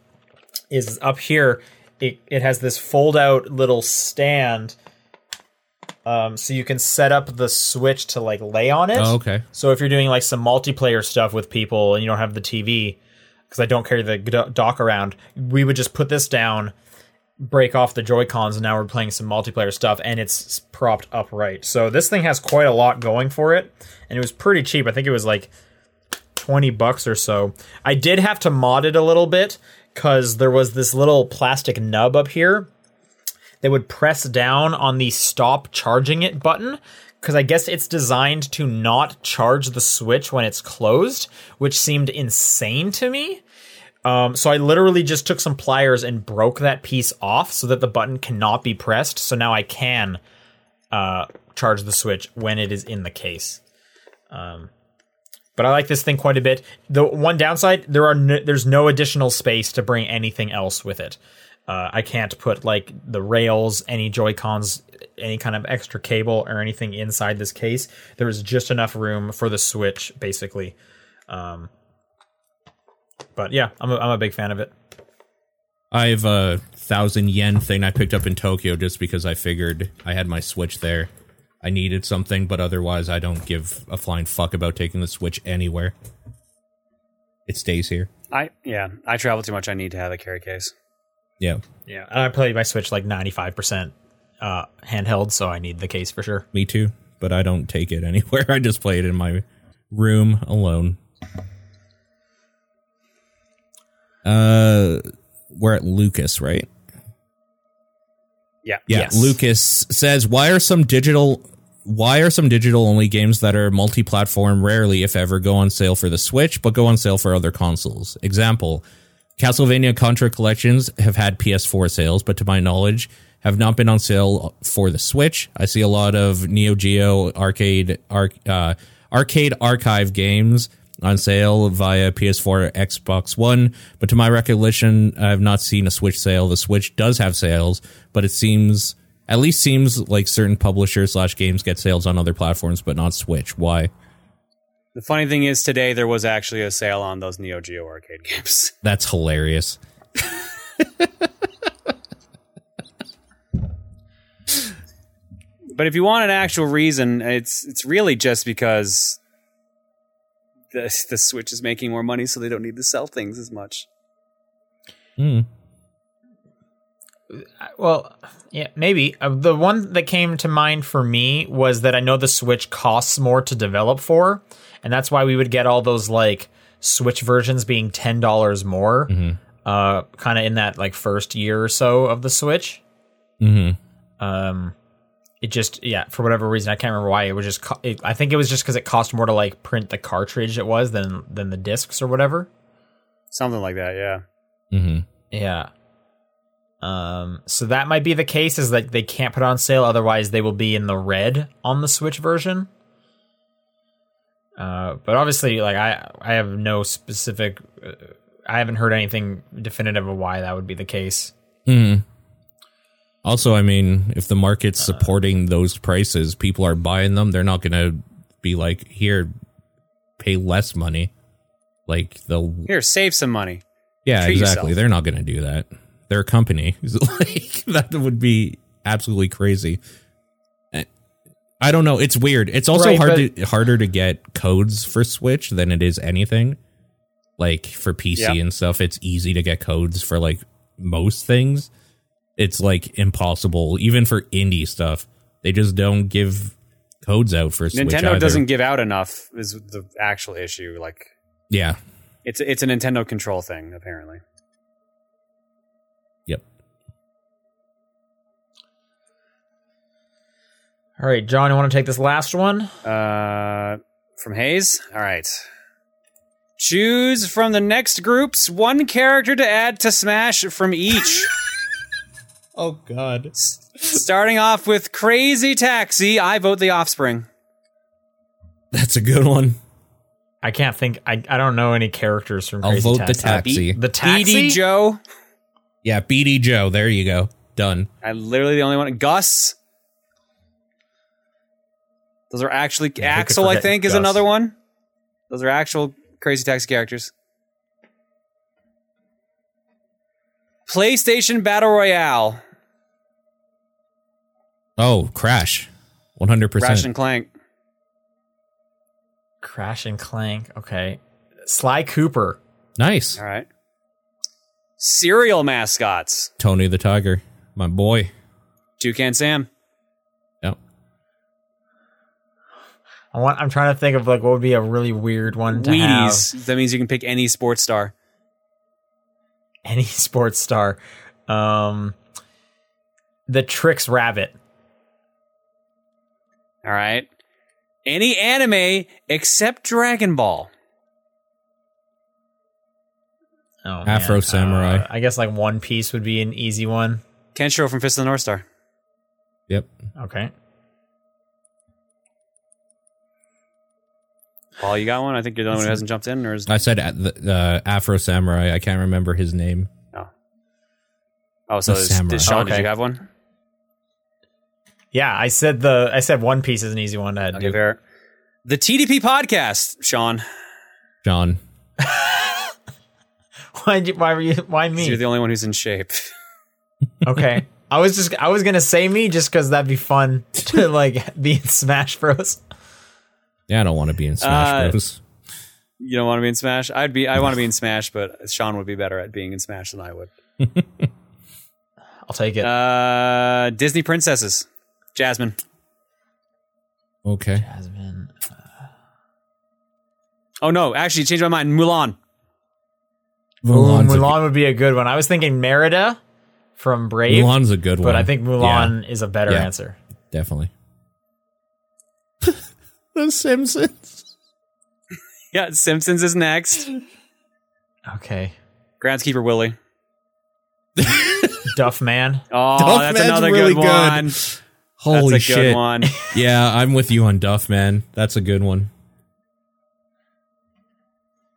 is up here, it, it has this fold out little stand. Um, so you can set up the Switch to like lay on it. Oh, okay. So if you're doing like some multiplayer stuff with people and you don't have the TV, because I don't carry the dock around, we would just put this down, break off the Joy Cons, and now we're playing some multiplayer stuff, and it's propped upright. So this thing has quite a lot going for it, and it was pretty cheap. I think it was like twenty bucks or so. I did have to mod it a little bit because there was this little plastic nub up here that would press down on the stop charging it button because I guess it's designed to not charge the switch when it's closed, which seemed insane to me. Um, so I literally just took some pliers and broke that piece off so that the button cannot be pressed. So now I can uh, charge the switch when it is in the case. Um, but I like this thing quite a bit. The one downside there are no, there's no additional space to bring anything else with it. Uh, I can't put like the rails, any Joy Cons, any kind of extra cable or anything inside this case. There is just enough room for the Switch, basically. Um, but yeah, I'm a, I'm a big fan of it. I have a thousand yen thing I picked up in Tokyo just because I figured I had my Switch there. I needed something, but otherwise I don't give a flying fuck about taking the Switch anywhere. It stays here. I yeah, I travel too much. I need to have a carry case. Yeah, Yeah, and I play my Switch like 95% uh, handheld, so I need the case for sure. me too. But I don't take it anywhere. I just play it in my room alone. Uh, we're at Lucas, right? Yeah. Yeah, Yes. Lucas says, "Why are some digital why are some digital only games that are multi-platform rarely if ever go on sale for the Switch but go on sale for other consoles? Example, Castlevania Contra Collections have had PS4 sales, but to my knowledge have not been on sale for the Switch. I see a lot of Neo Geo arcade arc, uh, arcade archive games on sale via PS4 or Xbox One, but to my recollection, I have not seen a Switch sale. The Switch does have sales, but it seems at least seems like certain publishers slash games get sales on other platforms, but not Switch. Why? The funny thing is, today there was actually a sale on those Neo Geo arcade games. That's hilarious. But if you want an actual reason, it's it's really just because the the Switch is making more money, so they don't need to sell things as much. Hmm. Well, yeah, maybe. Uh, the one that came to mind for me was that I know the Switch costs more to develop for, and that's why we would get all those like Switch versions being ten dollars more, uh, kind of in that like first year or so of the Switch. Mm-hmm. Um, it just yeah, for whatever reason, I can't remember why it was just. Co- it, I think it was just because it cost more to like print the cartridge it was than than the discs or whatever. Something like that, yeah. Mm-hmm. Yeah. Um, so that might be the case is that they can't put on sale, otherwise they will be in the red on the Switch version. Uh, but obviously, like I, I have no specific. Uh, I haven't heard anything definitive of why that would be the case. Mm-hmm. Also, I mean, if the market's supporting those prices, people are buying them. They're not going to be like, here, pay less money. Like they'll, Here, save some money. yeah, treat exactly. yourself. They're not going to do that. They're a company. like that would be absolutely crazy. Eh, I don't know. It's weird. It's also Right, hard but- to harder to get codes for Switch than it is anything. Like for PC Yeah. and stuff, it's easy to get codes for like most things. It's like impossible, even for indie stuff. They just don't give codes out for Switch. Nintendo either. doesn't give out enough is the actual issue. Like Yeah. it's it's a Nintendo control thing, apparently. Yep. All right, John, you want to take this last one? Uh, from Hayes. All right. Choose from the next groups one character to add to Smash from each. Oh God. Starting off with Crazy Taxi, I vote the Offspring. That's a good one. I can't think. I, I don't know any characters from. I'll Crazy vote the Taxi. taxi. The taxi. BD Joe. Yeah, BD Joe. There you go. Done. I literally the only one. Gus. Those are actually who could Axel. I forget think is Gus? another one. Those are actual Crazy Taxi characters. PlayStation Battle Royale. Oh, Crash. 100%. Crash and Clank. Crash and Clank. Okay. Sly Cooper. Nice. All right. Cereal mascots. Tony the Tiger. My boy. Toucan Sam. Yep. I want. I'm trying to think of like what would be a really weird one to have. Wheaties. That means you can pick any sports star. Any sports star. Um, the Trix Rabbit. All right. Any anime except Dragon Ball. Oh, Afro man. Samurai. Uh, I guess like One Piece would be an easy one. Kenshiro from Fist of the North Star. Yep. Okay. Paul, you got one? I think you're the only one who hasn't jumped in, or is I said uh, the uh, Afro Samurai. I can't remember his name. oh, so The is, samurai. did Sean? Did Okay. you have one? Yeah, I said the. I said One Piece is an easy one to Okay, do. fair. The TDP podcast, Sean. John. Why? Why were you? Why me? You're the only one who's in shape. okay. I was just. I was gonna say me just because that'd be fun to like be in Smash Bros. Yeah, I don't want to be in Smash Uh, Bros. You don't want to be in Smash? I'd be. I want to be in Smash, but Sean would be better at being in Smash than I would. I'll take it. Uh, Disney princesses, Jasmine. Okay. Jasmine. Oh no, actually, changed my mind. Mulan. Ooh, Mulan's, Mulan would be a good one. I was thinking Merida from Brave, Mulan's a good one. but I think Mulan is a better Yeah. answer. definitely. the Simpsons. Yeah, Simpsons is next. Okay. Groundskeeper Willie. Duff Man. Oh, Duff that's Man's another really good good. one. Holy that's a shit! good one. Yeah, I'm with you on Duff, man. That's a good one.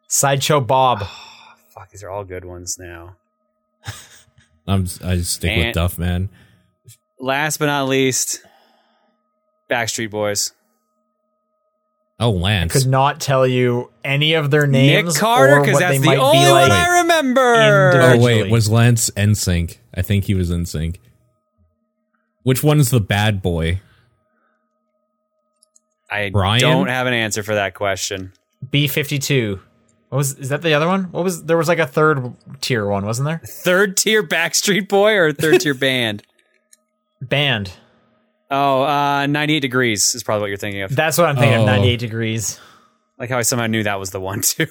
Sideshow Bob. Fuck, these are all good ones now. I'm I stick And- with Duff, man. Last but not least, Backstreet Boys. Oh, Lance. Could not tell you any of their names. Nick Carter, or because what that's they the might only be one like. I remember. Oh individually. wait, was Lance NSYNC? I think he was NSYNC. Which one's the bad boy? I Brian? don't have an answer for that question. B fifty two. What was is that the other one? What was there was like a third tier one, wasn't there? Third tier Backstreet Boy or third tier band? Band. Oh, uh, 98 Degrees is probably what you're thinking of. That's what I'm thinking Oh. of. Ninety eight degrees. Like how I somehow knew that was the one too.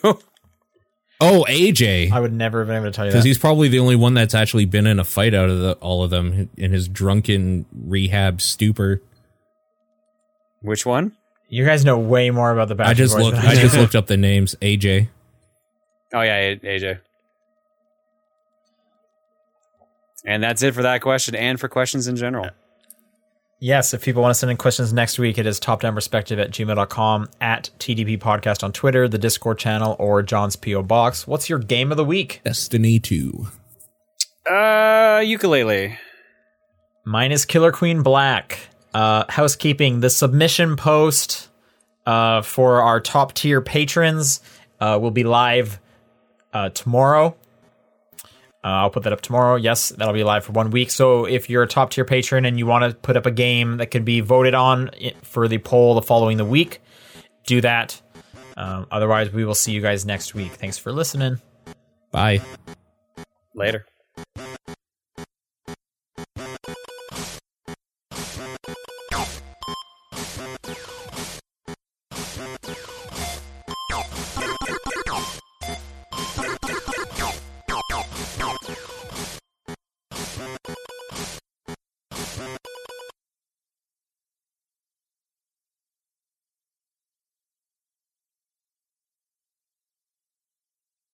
Oh, AJ. I would never have been able to tell you Because he's probably the only one that's actually been in a fight out of the, all of them in his drunken rehab stupor. Which one? You guys know way more about the Backstreet I just Boys looked. than I just looked up the names. AJ. Oh yeah, AJ. And that's it for that question and for questions in general. Yes, if people want to send in questions next week, it is topdownperspective at gmail.com, at TDP Podcast on Twitter, the Discord channel, or John's P.O. Box. What's your game of the week? Destiny Two. Uh, ukulele. Mine is Killer Queen Black. Uh, housekeeping, the submission post uh, for our top tier patrons uh, will be live uh, tomorrow. Uh, I'll put that up tomorrow. Yes, that'll be live for one week. So if you're a top tier patron and you want to put up a game that could be voted on for the poll the following the week, do that. Um, otherwise, we will see you guys next week. Thanks for listening. Bye. Later.